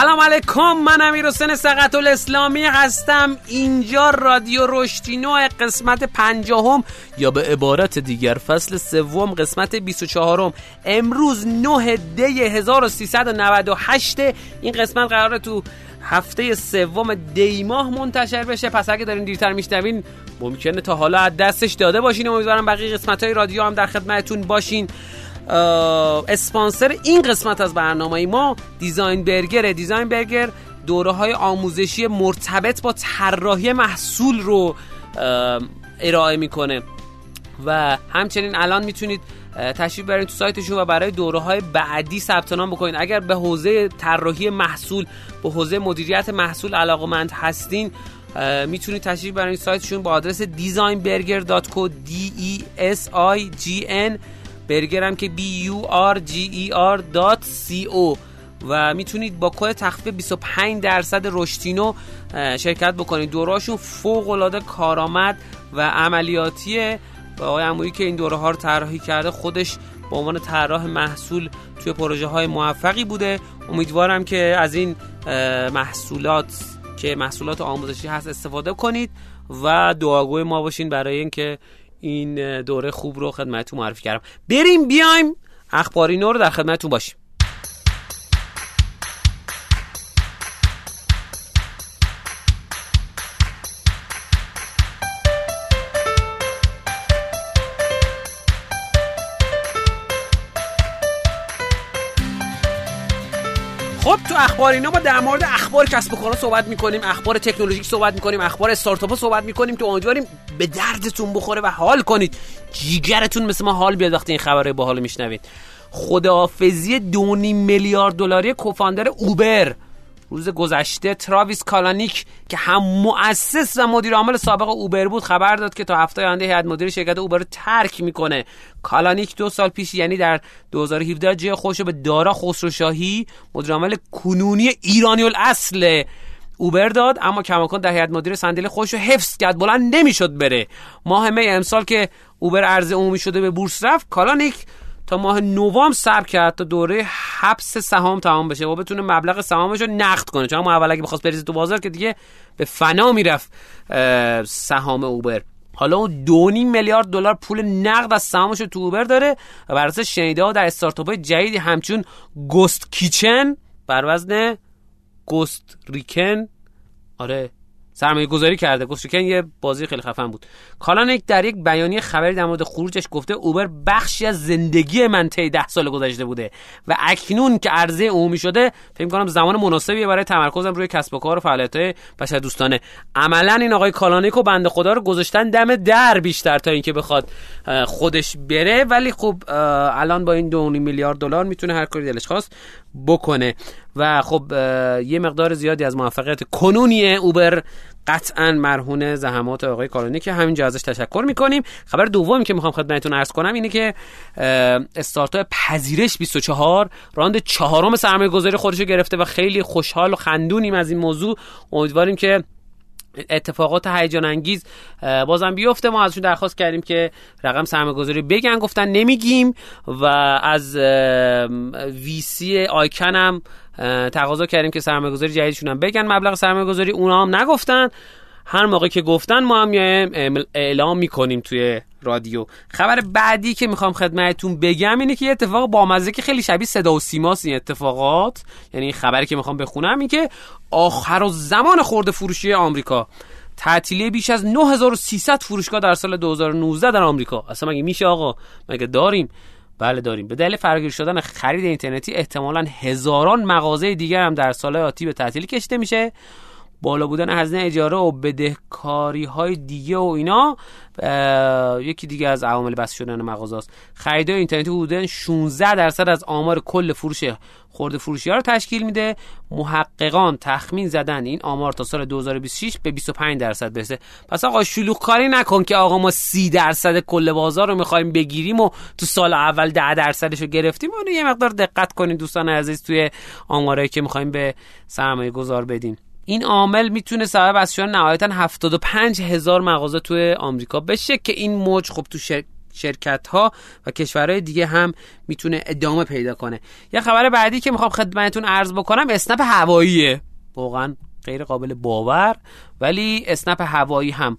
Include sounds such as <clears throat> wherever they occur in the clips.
سلام علیکم من امیر حسین سقط الاسلامی هستم. اینجا رادیو رشتینو قسمت پنجاهم یا به عبارت دیگر فصل سوم قسمت 24 امروز 9 دی 1398 این قسمت قراره تو هفته سوم دی ماه منتشر بشه. پس اگه دارین دیرتر میشنوین ممکنه تا حالا از دستش داده باشین. امیدوارم بقیه قسمت های رادیو هم در خدمتتون باشین. اسپانسر این قسمت از برنامه ما دیزاین برگر. دیزاین برگر دوره های آموزشی مرتبط با طراحی محصول رو ارائه می‌کنه. و همچنین الان می‌تونید تشریف برید تو سایتشون و برای دوره های بعدی ثبت نام بکنید. اگر به حوزه طراحی محصول به حوزه مدیریت محصول علاقمند هستین می‌تونید تشریف برید سایتشون با آدرس designburger.co d e s i g n برگرم که b u r g e r c o. و می‌تونید با کد تخفیف 25 درصد رشتینو شرکت بکنید. دوراشون فوق العاده کارآمد و عملیاتیه. و آقای امویی که این دوره ها رو طراحی کرده خودش به عنوان طراح محصول توی پروژه های موفقی بوده. امیدوارم که از این محصولات که محصولات آموزشی هست استفاده کنید. و دعاگوی ما باشین برای اینکه این دوره خوب رو خدمتتون معرفی کردم. بریم بیایم اخباری نو رو در خدمتتون باشیم. خب تو اخبار اینا ما در مورد اخبار کسب و کارا صحبت می‌کنیم اخبار تکنولوژیک صحبت می‌کنیم اخبار استارتاپ صحبت می‌کنیم که امیدواریم به دردتون بخوره و حال کنید. جیگرتون مثل ما حال بیاد وقتی این خبره باحال میشنوید. خداحافظی دونی میلیارد دلاری کوفاندر اوبر. روز گذشته تراویس کالانیک که هم مؤسس و مدیر عامل سابق اوبر بود خبر داد که تا هفته آینده هیئت مدیره شرکت اوبر رو ترک می‌کنه. کالانیک دو سال پیش یعنی در 2017 جای خودش به دارا خسروشاهی مدیر عامل کنونی ایرانی الاصل اوبر داد. اما کماکان در هیئت مدیره صندلی خودش رو حفظ کرد بلند نمی‌شد بره. ماه می امسال که اوبر عرضه عمومی شده به بورس رفت کالانیک تا ماه نوامبر صبر کرد تا دوره حبس سهام تمام بشه و بتونه مبلغ سهامش رو نقد کنه. چون اول اگه بخواست بریزه تو بازار که دیگه به فنا می‌رفت سهام اوبر. حالا اون دونی میلیارد دلار پول نقد از سهامش تو اوبر داره و بر اساس شنیده ها در استارتاپ های جدیدی همچون گوست کیچن بر وزن گوست ریکن آره سرمایه گذاری کرده گفتریکن یه بازی خیلی خفن بود. کالانک در یک بیانیه خبری در مورد خروجش گفته اوبر بخشی از زندگی من طی ده سال گذشته بوده و اکنون که عرضه عمومی شده فکر کنم زمان مناسبیه برای تمرکزم روی کسب و کار و فعالیت‌های بشر دوستانه. عملا این آقای کالانیک و بنده خدا رو گذاشتن دم در بیشتر تا اینکه بخواد خودش بره. ولی خب الان با این 2 میلیارد دلار می‌تونه هر کاری دلش خواست. بکنه. و خب یه مقدار زیادی از موفقیت کنونی اوبر قطعا مرهون زحمات آقای کالونی که همینجا ازش تشکر می‌کنیم. خبر دومی که می‌خوام خدمتتون عرض کنم اینه که استارتاپ پذیرش 24 راند چهارم سرمایه گذاری خودش گرفته و خیلی خوشحال و خندونیم از این موضوع. امیدواریم که اتفاقات هیجان انگیز بازم بیفته. ما ازشون درخواست کردیم که رقم سرمایه گذاری بگن. گفتن نمیگیم و از وی سی آیکن هم تقاضا کردیم که سرمایه گذاری جدیدشون هم بگن. مبلغ سرمایه گذاری اونا هم نگفتن. هر موقع که گفتن ما هم اعلام می‌کنیم توی رادیو. خبر بعدی که می‌خوام خدمتتون بگم اینه که یه اتفاق بامزه که خیلی شبیه صدا و سیماست این اتفاقات. یعنی خبری که می‌خوام بخونم این که آخر و زمان خورده فروشی آمریکا. تعطیلی بیش از 9300 فروشگاه در سال 2019 در آمریکا. اصلا مگه میشه آقا؟ مگه داریم؟ بله داریم. به دلیل فراگیر شدن خرید اینترنتی احتمالا هزاران مغازه دیگر هم در سال آتی به تعطیلی کشیده میشه. بالا بودن هزینه اجاره و بدهکاری های دیگه و اینا یکی دیگه از عوامل بس شدن مغازه است خریدای اینترنتی حدودا 16 درصد از آمار کل فروش خورده فروشی ها رو تشکیل میده. محققان تخمین زدن این آمار تا سال 2026 به 25 درصد برسه. پس آقا شلوغ کاری نکن که آقا ما 30 درصد کل بازار رو می‌خوایم بگیریم و تو سال اول 10 درصدش رو گرفتیم. اونو یه مقدار دقت کنید دوستان عزیز توی آمارایی که می‌خوایم به سرمایه گذار بدیم. این عامل می‌تونه سبب از شدن نهایتا 75 هزار مغازه توی آمریکا بشه که این موج خب تو شرکت ها و کشورهای دیگه هم می‌تونه ادامه پیدا کنه. یه خبر بعدی که می‌خوام خدمتتون عرض بکنم اسنپ هواییه. واقعا غیر قابل باور ولی اسنپ هوایی هم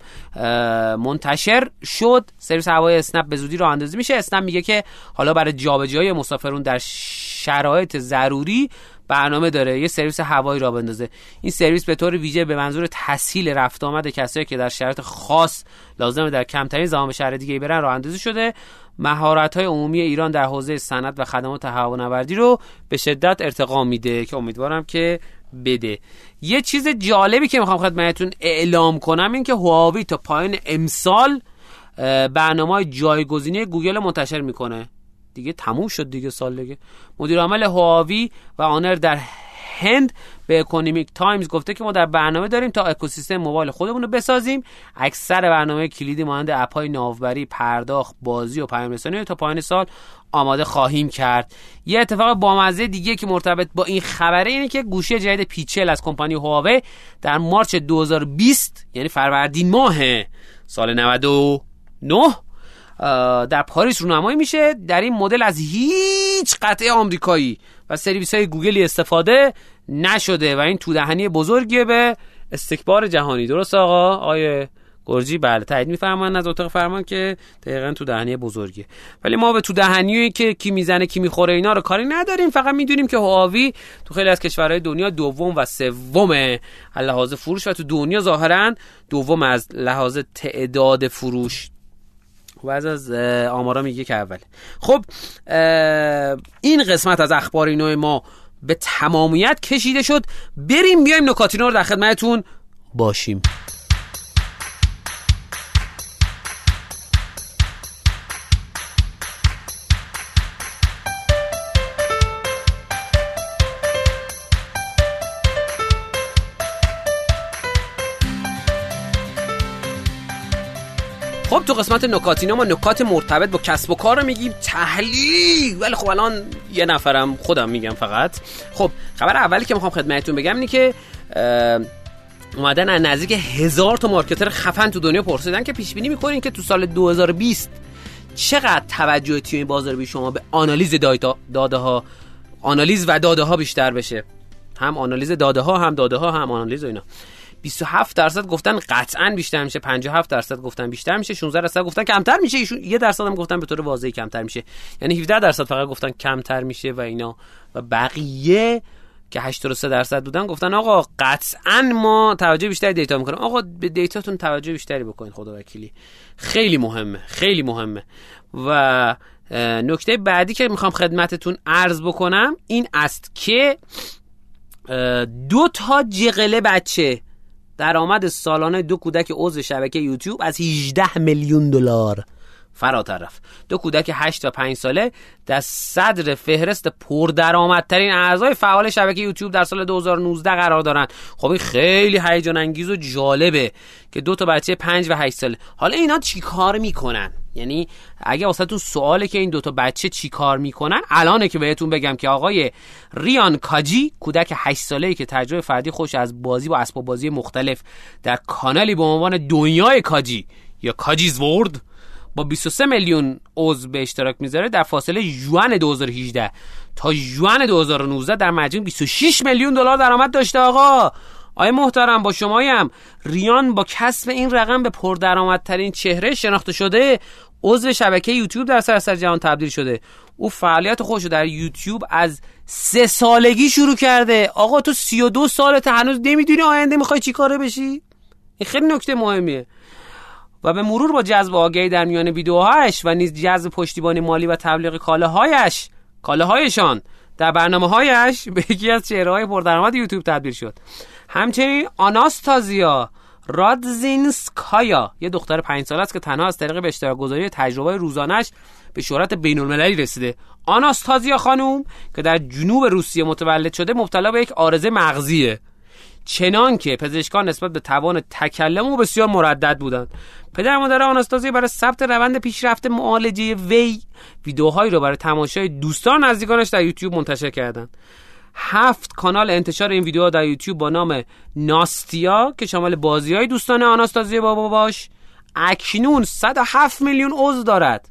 منتشر شد. سرویس هوایی اسنپ به زودی راه اندازی میشه. اسنپ میگه که حالا برای جابجایی مسافرون در شرایط ضروری برنامه داره یه سرویس هوایی را بندازه. این سرویس به طور ویژه به منظور تسهیل رفت آمد کسایی که در شرایط خاص لازمه در کمترین زمان به شهر دیگه برن راه اندازی شده. مهارت های عمومی ایران در حوزه صنعت و خدمات هوانوردی رو به شدت ارتقا میده که امیدوارم که بده. یه چیز جالبی که می‌خوام خدمتتون اعلام کنم این که هواوی تا پایان امسال برنامه جایگزینی گوگل منتشر می‌کنه. دیگه تموم شد دیگه سال دیگه. مدیر عامل هواوی و آنر در هند به اکونومیک تایمز گفته که ما در برنامه داریم تا اکوسیستم موبایل خودمون رو بسازیم. اکثر برنامه کلیدی مانند اپ های ناوبری پرداخت بازی و پیام رسانی تا پایان سال آماده خواهیم کرد. یه اتفاق بامزه دیگه که مرتبط با این خبره اینه که گوشی جدید پیچل از کمپانی هواوی در مارچ 2020 یعنی فروردین ماه سال 99 در پاریس رونمایی میشه. در این مدل از هیچ قطعه آمریکایی و سرویس های گوگلی استفاده نشده و این تودهنی بزرگیه به استکبار جهانی. درست آقا؟ آیه گرجی بله تایید میفرمان از اتاق فرمان که دقیقا تو دهنی بزرگیه. ولی ما به تو دهنی که کی می‌زنه کی می‌خوره اینا رو کاری نداریم. فقط می‌دونیم که هواوی تو خیلی از کشورهای دنیا دوم و سوم لحاظ فروش و تو دنیا ظاهرا دوم از لحاظ تعداد فروش و از آمارا میگه که اول. خب این قسمت از اخبار نوع ما به تمامیت کشیده شد. بریم بیایم نکاتینا رو در خدمتتون باشیم. قسمت نکاتینا ما نکات مرتبط با کسب و کار رو میگیم. تحلیل. ولی خب الان یه نفرم خودم میگم فقط. خب خبر اولی که می‌خوام خدمتتون بگم اینه که اومدن از نزدیک هزار تا مارکتر خفن تو دنیا پرسیدن که پیش بینی می‌کنین که تو سال 2020 چقدر توجه تیم بازار شما به آنالیز داده ها آنالیز و داده ها بیشتر بشه؟ هم آنالیز داده ها هم داده ها هم آنالیز و اینا. 27 درصد گفتن قطعا بیشتر میشه. 57 درصد گفتن بیشتر میشه. 16 درصد گفتن کمتر میشه. ایشون یه درصد هم گفتن به طور واضحی کمتر میشه. یعنی 17 درصد فقط گفتن کمتر میشه و اینا. و بقیه که 83 درصد بودن گفتن آقا قطعا ما توجه بیشتری دیتا می‌کنیم. آقا به دیتاتون توجه بیشتری بکنید خدا وکیلی. خیلی مهمه. خیلی مهمه. و نکته بعدی که می‌خوام خدمتتون عرض بکنم این است که دو تا جغله بچه درآمد سالانه دو کودک عضو شبکه یوتیوب از 18 میلیون دلار. فراتر رفت. دو کودک 8 تا 5 ساله در صدر فهرست پردرآمدترین اعضای فعال شبکه یوتیوب در سال 2019 قرار دارند. خب این خیلی هیجان انگیز و جالبه که دو تا بچه 5 و 8 ساله حالا اینا چیکار می‌کنن؟ یعنی اگه واسهتون سواله که این دوتا بچه چی کار می‌کنن الانه که بهتون بگم که آقای ریان کاجی کودک 8 ساله ای که تجربه فردی خوش از بازی با اسباب بازی مختلف در کانالی به عنوان دنیای کاجی یا کاجیز ورد با 23 میلیون عضو به اشتراک می‌ذاره در فاصله جوان 2018 تا جوان 2019 در مجموع 26 میلیون دلار درآمد داشته آقا. آیا محترم با شمایم. ریان با کسب این رقم به پردرآمدترین چهره شناخته شده. عضو شبکه یوتیوب در سراسر جهان تبدیل شده. او فعالیت خودش در یوتیوب از سه سالگی شروع کرده. آقا تو سی و دو سالت هنوز نمی‌دونی آینده می‌خوای چی کاره بشی؟ این خیلی نکته مهمیه. و به مرور با جذب آگهی در میان ویدیوهایش و نیز جذب پشتیبانی مالی و تبلیغ کالاهایش کالاهایشان در برنامه هایش به یکی از چهره های پردرآمد یوتیوب تبدیل شد. همچنین آناستازیا رادزینسکایا یه دختر پنج ساله است که تنها از طریق به اشتراک گذاری تجربه روزانش به شهرت بین المللی رسیده. آناستازیا خانوم که در جنوب روسیه متولد شده مبتلا به یک آرزه مغزیه. چنان که پزشکان نسبت به توان تکلم او بسیار مردد بودند. پدر مادر آناستازی برای ثبت روند پیشرفت معالجه وی ویدیوهایی را برای تماشای دوستان نزدیکانش در یوتیوب منتشر کردند. هفت کانال انتشار این ویدیو در یوتیوب با نام ناستیا که شامل بازی های دوستان آناستازی بابا باش اکنون 107 میلیون عضو دارد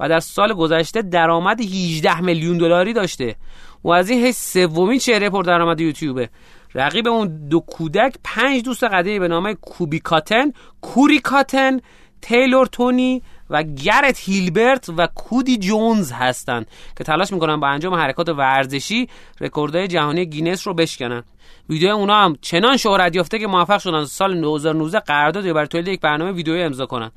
و در سال گذشته درآمد 18 میلیون دلاری داشته. و از این حیث سومین چهره پر درآمد یوتیوبه. رقیب اون دو کودک پنج دوست قدیمی به نام کوبی کاتن کوری کاتن تیلور تونی و گرت هیلبرت و کودی جونز هستند که تلاش می‌کنن با انجام حرکات ورزشی رکوردهای جهانی گینس رو بشکنن. ویدیو اونا هم چنان شهرت یافته که موفق شدن سال 2019 قرارداد برای تولید یک برنامه ویدیویی امضا کنن.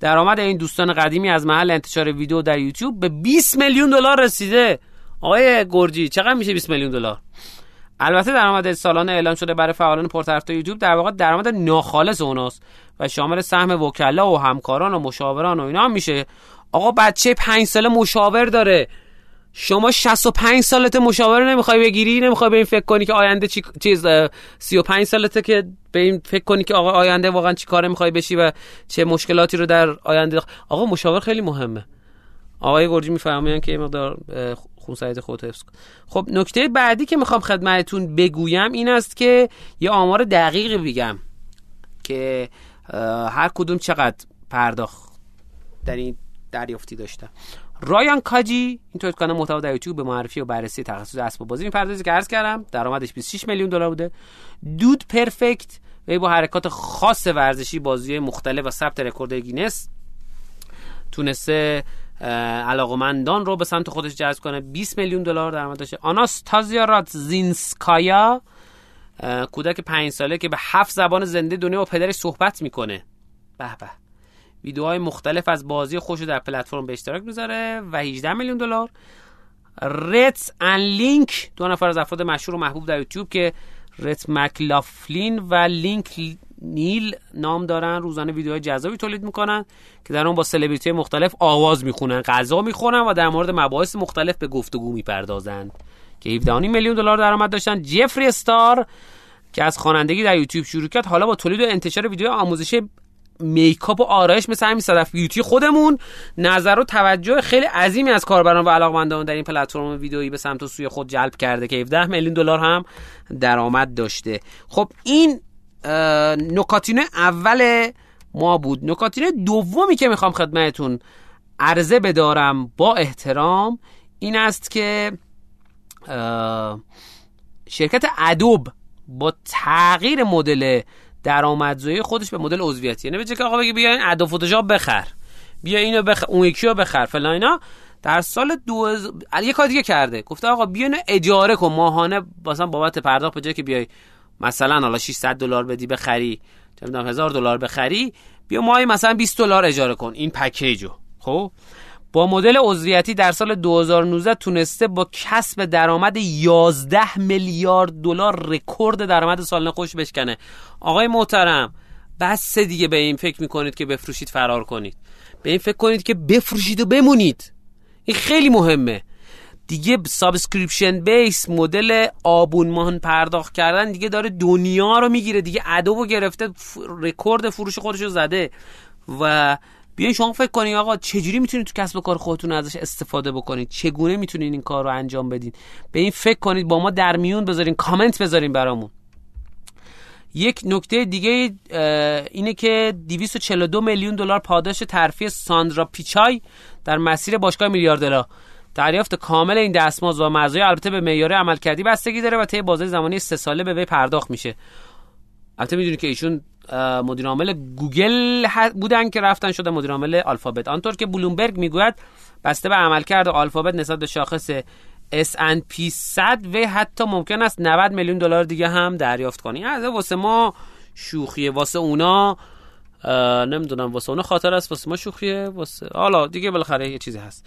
درآمد این دوستان قدیمی از محل انتشار ویدیو در یوتیوب به 20 میلیون دلار رسیده. آقای گرجی چقدر میشه 20 میلیون دلار؟ البته درآمد سالانه اعلام شده برای فعالان پرطرفدار یوتیوب در واقع درآمد ناخالص اوناست و شامل سهم وکلا و همکاران و مشاوران و اینا هم میشه. آقا بچه پنج ساله مشاور داره. شما 65 سالته مشاور نمی‌خوای بگیری؟ نمی‌خوای به این فکر کنی که آینده چی چیز 35 سالته که به این فکر کنی که آقا آینده واقعا چی کاره می‌خوای بشی و چه مشکلاتی رو در آینده آقا مشاور خیلی مهمه. آقای گرجی میفرمایند که یه مقدار خون خود حفظ کن خب نکته بعدی که می‌خوام خدمتتون بگویم این است که یه آمار دقیق بگم که هر کدوم چقدر پرداخت در این دریافتی داشتم رایان کاجی این تولید کننده محتوا در یوتیوب به معرفی و بررسی تخصص اسباب بازی می‌پردازه که عرض کردم درآمدش 26 میلیون دلار بوده. دود پرفکت و با حرکات خاص ورزشی بازی مختلف و ثبت رکورد گینس تونسته علاقمندان رو به سمت خودش جذب کنه. 20 میلیون دلار درآمد داشته. آناستازیا راتزینسکایا کودک پنج ساله که به هفت زبان زنده دنیا با پدرش صحبت می‌کنه. به به. ویدیوهای مختلف از بازی خودش در پلتفرم به اشتراک می‌ذاره و 18 میلیون دلار. رت ان لینک دو نفر از افراد مشهور و محبوب در یوتیوب که رت مکلافلین و لینک نیل نام دارن روزانه ویدیوهای جذابی تولید می‌کنن که در اون با سلبریتی مختلف آواز می‌خونن غذا می‌خورن و در مورد مباحث مختلف به گفتگو می‌پردازند که 17 میلیون دلار درآمد داشتن. جفری استار که از خوانندگی در یوتیوب شروع کرد حالا با تولید و انتشار ویدیو آموزشی میکاپ و آرایش مثل همین صدف بیوتی خودمون نظر و توجه خیلی عظیمی از کاربران و علاقمندان در این پلتفرم ویدئویی به سمت و سوی خود جلب کرده که 17 میلیون دلار هم درآمد داشته. خب این نکاتین اول ما بود. نکاتین دومی که می‌خوام خدمتتون عرضه بدارم با احترام این است که شرکت ادوب با تغییر مدل درآمدزایی خودش به مدل عضویتی یعنی که آقا بگی بیا این فتوشاپ بخر بیا اینو بخر اون یکی رو بخر فلان اینا. در سال دو یه کار دیگه کرده. گفته آقا بیا اجاره کن. ماهانه مثلا بابت پرداخت به جای که بیای. مثلا حالا 600 دلار بدی بخری نمی‌دونم 1000 دلار بخری بیا ماهی مثلا 20 دلار اجاره کن این پکیجو خب؟ با مدل عضویتی در سال 2019 تونسته با کسب درآمد 11 میلیارد دلار رکورد درآمد سالانه خوش بشکنه. آقای محترم بس دیگه به این فکر می‌کنید که بفروشید فرار کنید. به این فکر کنید که بفروشید و بمونید. این خیلی مهمه. دیگه subscription base model آبونمان پرداخت کردن دیگه داره دنیا رو می‌گیره. دیگه ادوبی گرفته رکورد فروش خودش رو زده. و بیاین شما فکر کنید آقا چجوری می‌تونید تو کسب و کار خودتون ازش استفاده بکنید؟ چگونه می‌تونید این کار رو انجام بدین؟ به این فکر کنید با ما در میون بذارین کامنت بذارین برامون. یک نکته دیگه اینه که 242 میلیون دلار پاداش ترفیع ساندرا پیچای در مسیر باشگاه میلیاردرها. دریافت کامل این دستمزد و مزایای البته به معیار عملکردی بستگی داره و طی بازه زمانی سه ساله به وی پرداخت میشه. البته می‌دونی که ایشون مدیر عامل گوگل بودن که رفتن شده مدیر عامل آلفابت. آنطور که بلومبرگ می‌گوید بسته به عملکرد آلفابت نسبت به شاخص S&P 100 و حتی ممکن است 90 میلیون دلار دیگه هم دریافت کنی از واسه ما شوخیه واسه اونا نمی‌دونم واسه اونا خاطر است واسه ما شوخیه واسه حالا دیگه بالاخره یه چیزی هست.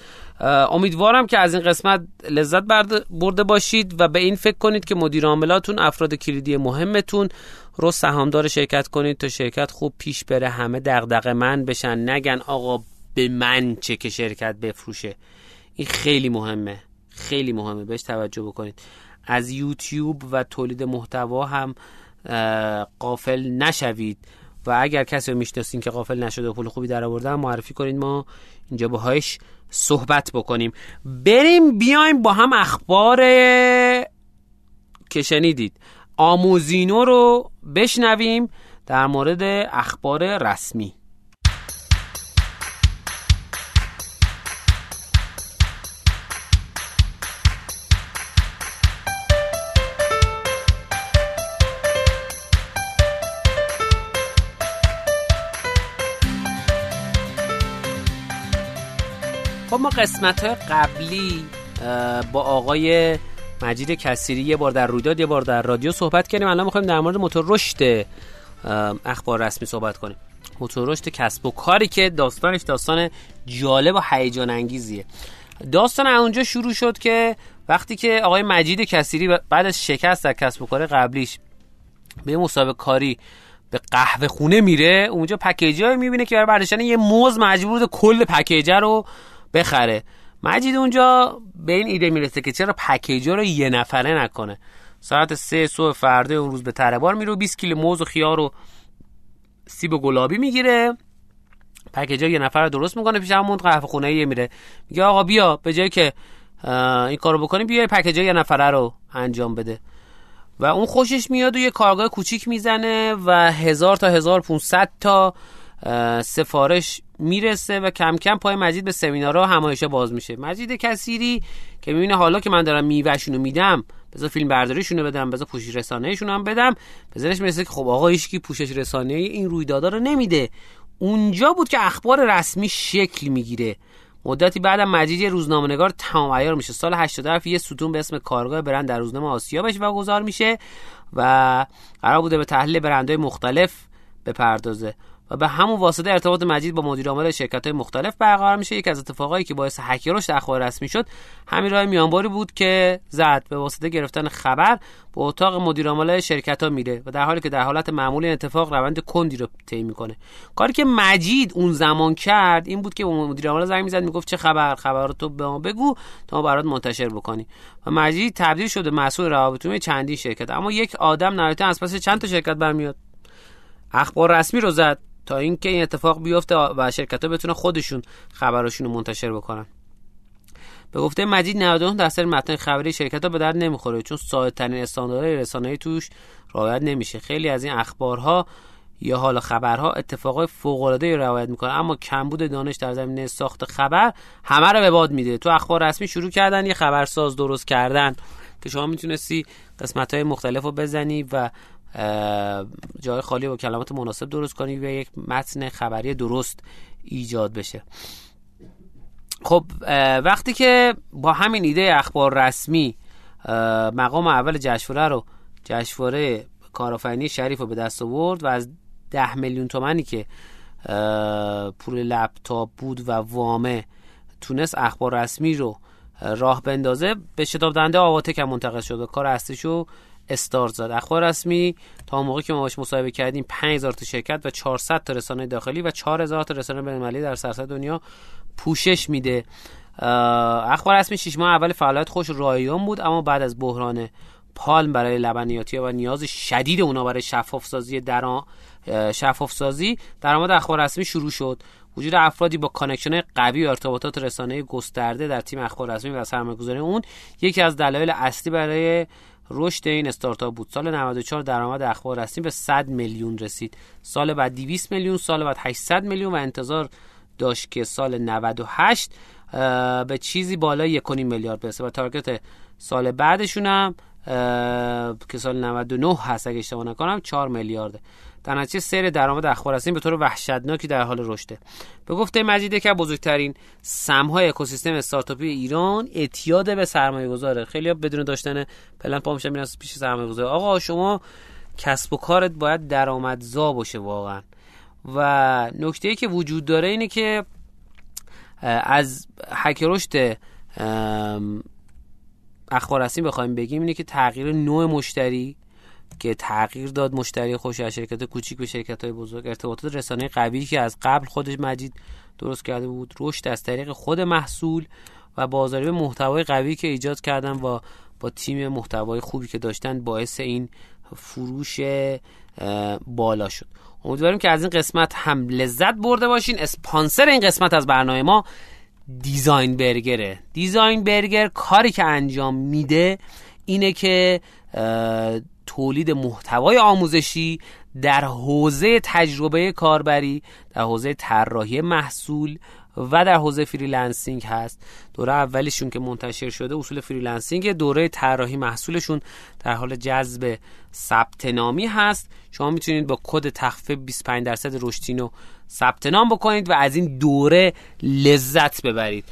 امیدوارم که از این قسمت لذت برده باشید و به این فکر کنید که مدیر عاملاتون افراد کلیدی مهمتون رو سهامدار شرکت کنید تا شرکت خوب پیش بره همه دغدغه من بشن نگن آقا به من چه که شرکت بفروشه. این خیلی مهمه خیلی مهمه بهش توجه بکنید. از یوتیوب و تولید محتوا هم قافل نشوید. و اگر کسی رو می‌شناسین که قافل نشده و پول خوبی در آوردن معرفی کنید ما اینجا باهاش صحبت بکنیم. بریم بیایم با هم اخبار که شنیدید. آموزینو رو بشنویم در مورد اخبار رسمی. ما قسمت های قبلی با آقای مجید کسیری یه بار در رویداد یه بار در رادیو صحبت کردیم. الان می‌خوایم در مورد موتور رشد اخبار رسمی صحبت کنیم. موتور رشد کسب و کاری که داستانش داستان جالب و هیجان انگیزیه. داستان اونجا شروع شد که وقتی که آقای مجید کسیری بعد از شکست در کسب و کار قبلیش به مسابقه کاری به قهوه خونه میره اونجا پکیجی های می‌بینه که برای برداشتن یه موز مجبور کل پکیجه رو بخره. مجید اونجا به این ایده می‌رسه که چرا پکیجا رو یه نفره نکنه. ساعت سه صبح فرده اون روز به تربار میره و 20 کیلو موز و خیار و سیب و گلابی می‌گیره. پکیجا یه نفر رو درست می‌کنه پیش همون قهوه خونه یه میره. میگه آقا بیا به جای که این کارو بکنی بیا پکیجا یه نفره رو انجام بده. و اون خوشش میاد و یه کارگاه کوچیک می‌زنه و هزار تا هزار پونصد تا سفارش می‌رسه و کم کم پای مجید به سمینارها همایشه باز میشه. مجید کثیری که می‌بینه حالا که من دارم میوهشونو میدم بذار فیلم برداریشونو بدم بذار پوشش رسانهشون هم بدم بذارش می‌رسه که خب آقا هیچکی پوشش رسانه این رویدادا رو نمیده. اونجا بود که اخبار رسمی شکل می‌گیره. مدتی بعدم مجید یه روزنامه‌نگار تمام عیار میشه. سال 87 یه ستون به اسم کارگاه برند در روزنامه آسیا بشه و گذار میشه و قرار بوده به تحلیل برندهای مختلف بپردازه. و به همون واسطه ارتباط مجید با مدیر عامل شرکت های مختلف برقرار میشه. یکی از اتفاقایی که باعث هک رشد اخبار رسمی شد همین راه میانباری بود که زد به واسطه گرفتن خبر به اتاق مدیر عامل شرکت ها میره و در حالی که در حالت معمول این اتفاق روند کندی رو طی می‌کنه. کاری که مجید اون زمان کرد این بود که مدیر عامل زنگ می‌زد می‌گفت چه خبر؟ خبر تو به ما بگو تا ما برات منتشر بکنی و مجید تبدیل شده مسئول روابط چندین شرکت. اما یک آدم نهایتا از پس چند تا شرکت برمیاد؟ اخبار رسمی رو زد. تا اینکه این اتفاق بیفته و شرکت ها بتونن خودشون خبراشون رو منتشر بکنن. به گفته مجید 99 درصد متن خبری شرکت ها به درد نمی‌خوره چون ساده ترین استانداردهای رسانه‌ای توش رعایت نمیشه. خیلی از این اخبارها یا حالا خبرها اتفاقای فوق العاده رعایت می‌کنه اما کمبود دانش در زمینه ساخت خبر همه رو به باد میده. تو اخبار رسمی شروع کردن یه خبرساز درست کردن که شما می‌تونستی قسمت های مختلف رو بزنی و جای خالی و کلمات مناسب درست کنی و یک متن خبری درست ایجاد بشه. خب وقتی که با همین ایده اخبار رسمی مقام اول جشنواره رو جشنواره کارآفرینی شریف رو به دست آورد و از ده میلیون تومنی که پول لپتاپ بود و وامه تونست اخبار رسمی رو راه بندازه به شتاب دهنده آواتک هم منتقل شد و کار اصلیشو استارت زد. اخبار رسمی تا موقعی که ما باش مصاحبه کردیم 5000 تا شرکت و 400 تا رسانه داخلی و 4000 تا رسانه بین‌المللی در سراسر دنیا پوشش میده. اخبار رسمی 6 ماه اول فعالیت خوش رایگان بود اما بعد از بحران پالم برای لبنیاتی و نیاز شدید اونا برای شفاف سازی در شفاف سازی درآمد اخبار رسمی شروع شد. وجود افرادی با connection قوی و ارتباطات رسانه گسترده در تیم اخبار رسمی و سرمایه‌گذاری اون یکی از دلایل اصلی برای رشد این استارتاپ بود. سال 94 درآمد اخبار رسمی به 100 میلیون رسید. سال بعد 200 میلیون سال بعد 800 میلیون و انتظار داشت که سال 98 به چیزی بالای 1.5 میلیارد برسه. و target سال بعدشون هم که سال 99 هست اگه اشتباه نکنم 4 میلیارده. در نتیجه سیر درآمد اخبار رسمی به طور وحشتناکی در حال رشده. به گفته مجید که بزرگترین سمهای اکوسیستم استارتاپی ایران اعتیاد به سرمایه گذاره خیلی بدون داشتن پلن پا میشن پیش سرمایه گذاره آقا شما کسب و کارت باید درآمدزا باشه واقعا. و نکته ای که وجود داره اینه که از حک رشد اخبار رسمی بخوایم بگیم اینه که تغییر نوع مشتری که تغییر داد مشتری خوش از شرکت کوچیک به شرکت های بزرگ. ارتباطات رسانه قوی که از قبل خودش مجید درست کرده بود رشد از طریق خود محصول و بازاری به محتوای قوی که ایجاد کردن و با تیم محتوای خوبی که داشتن باعث این فروش بالا شد. امیدواریم که از این قسمت هم لذت برده باشین. اسپانسر این قسمت از برنامه ما دیزاین برگر دیزاین برگر کاری که انجام میده اینه که تولید محتوای آموزشی در حوزه تجربه کاربری در حوزه طراحی محصول و در حوزه freelancing هست. دوره اولیشون که منتشر شده اصول freelancing دوره طراحی محصولشون در حال جذب ثبت نامی هست. شما می‌تونید با کد تخفیف 25 درصد رشدینو ثبت نام بکنید و از این دوره لذت ببرید.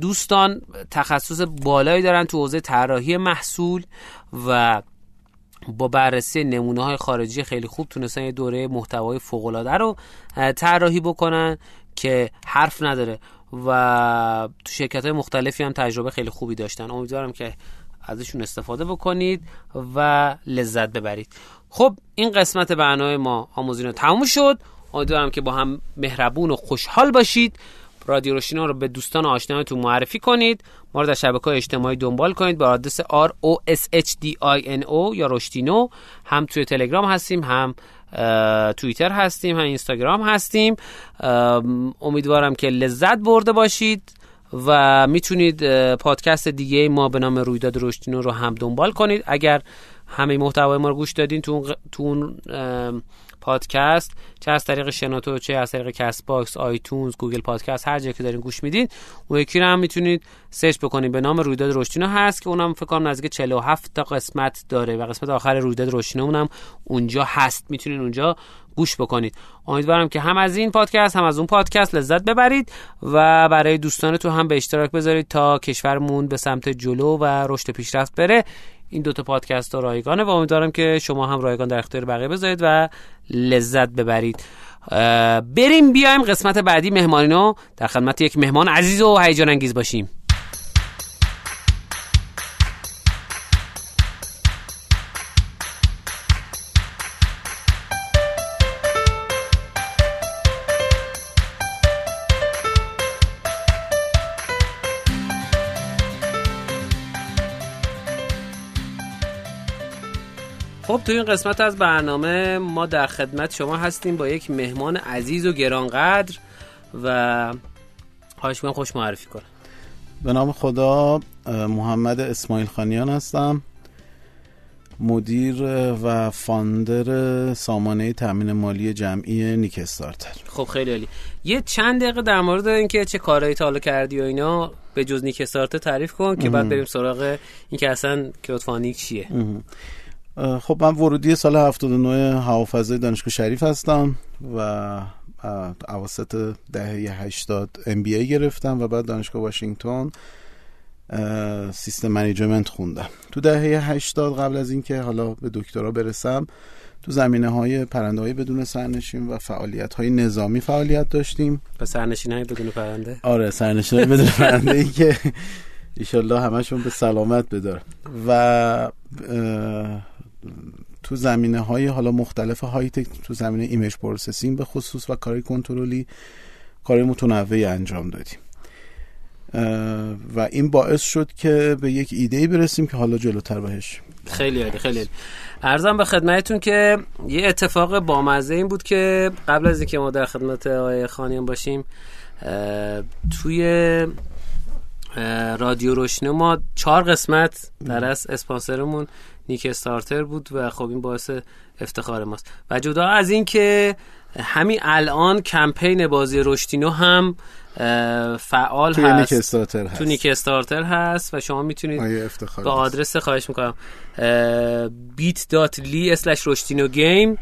دوستان تخصص بالایی دارن تو حوزه طراحی محصول و با بررسی نمونه های خارجی خیلی خوب تونستن یه دوره محتوای فوق العاده رو طراحی بکنن که حرف نداره و تو شرکت های مختلفی هم تجربه خیلی خوبی داشتن. امیدوارم که ازشون استفاده بکنید و لذت ببرید. خب این قسمت برنامه ما آموزین تموم شد. امیدوارم که با هم مهربون و خوشحال باشید. رادیو روشینا رو به دوستان آشنایتون معرفی کنید. ما رو در شبکه اجتماعی دنبال کنید به آدرس R O S H D I N O یا روشتینو. هم توی تلگرام هستیم هم توییتر هستیم هم اینستاگرام هستیم. امیدوارم که لذت برده باشید و می‌تونید پادکست دیگه ما به نام رویداد روشتینو رو هم دنبال کنید. اگر همه محتوای ما رو گوش دادین تو اون پادکست. چه از طریق شنوتو چه از طریق کست باکس آیتونز گوگل پادکست هر جایی که دارین گوش میدین اون یکی رو هم می‌تونید سرچ بکنید. به نام رویداد رشدینو هست که اونم فکر کنم نزدیک 47 تا قسمت داره و قسمت آخر رویداد رشدینو اونم اونجا هست. می‌تونید اونجا گوش بکنید. امیدوارم که هم از این پادکست هم از اون پادکست لذت ببرید و برای دوستانتون هم به اشتراک بذارید تا کشورمون به سمت جلو و رشد پیشرفت بره. این دوتا پادکست ها رایگانه و امیدوارم که شما هم رایگان در اختیار بقیه بذارید و لذت ببرید. بریم بیایم قسمت بعدی مهمانینو. در خدمت یک مهمان عزیز و هیجان انگیز باشیم. خب تو این قسمت از برنامه ما در خدمت شما هستیم با یک مهمان عزیز و گرانقدر و خواهش می‌کنم خوش معرفی کنم به نام خدا محمد اسماعیل خانیان هستم. مدیر و فاندر سامانه تامین مالی جمعی نیک استارتر خب خیلی عالی. یه چند دقیقه در مورد اینکه چه کارهایی تا حالا کردی و اینا به جز نیک استارتر تعریف کن که بعد بریم سراغ اینکه اصلا crowdfunding چیه. خب من ورودی سال 79 هوافضای دانشگاه شریف هستم و اواسط دهه 80 MBA گرفتم و بعد دانشگاه واشنگتن system management خوندم. تو دهه 80 قبل از اینکه حالا به دکترا برسم تو زمینه های پرنده های بدون سرنشین و فعالیت های نظامی فعالیت داشتیم. به سرنشین های بدون پرنده؟ آره سرنشین های بدون پرنده ای که <laughs> ایشالله همشون به سلامت بدار و تو زمینه های حالا مختلف high tech تو زمینه image processing به خصوص و کاری کنترلی کار متنوعی انجام دادیم. و این باعث شد که به یک ایده برسیم که حالا جلوتر بهش. خیلی عالی خیلی عالی. عرضم به خدمتتون که یه اتفاق بامزه این بود که قبل از اینکه ما در خدمت آقای خانیان باشیم توی رادیو روشنه ما چهار قسمت در از اسپانسرمون نیک استارتر بود و خب این باعث افتخار ماست. و جدا از این که همین الان کمپین بازی رشتینو هم فعال هست. نیک استارتر هست تو نیک استارتر هست و شما می‌تونید به آدرس خواهش می‌کنم. bit.ly slash رشتینو گیم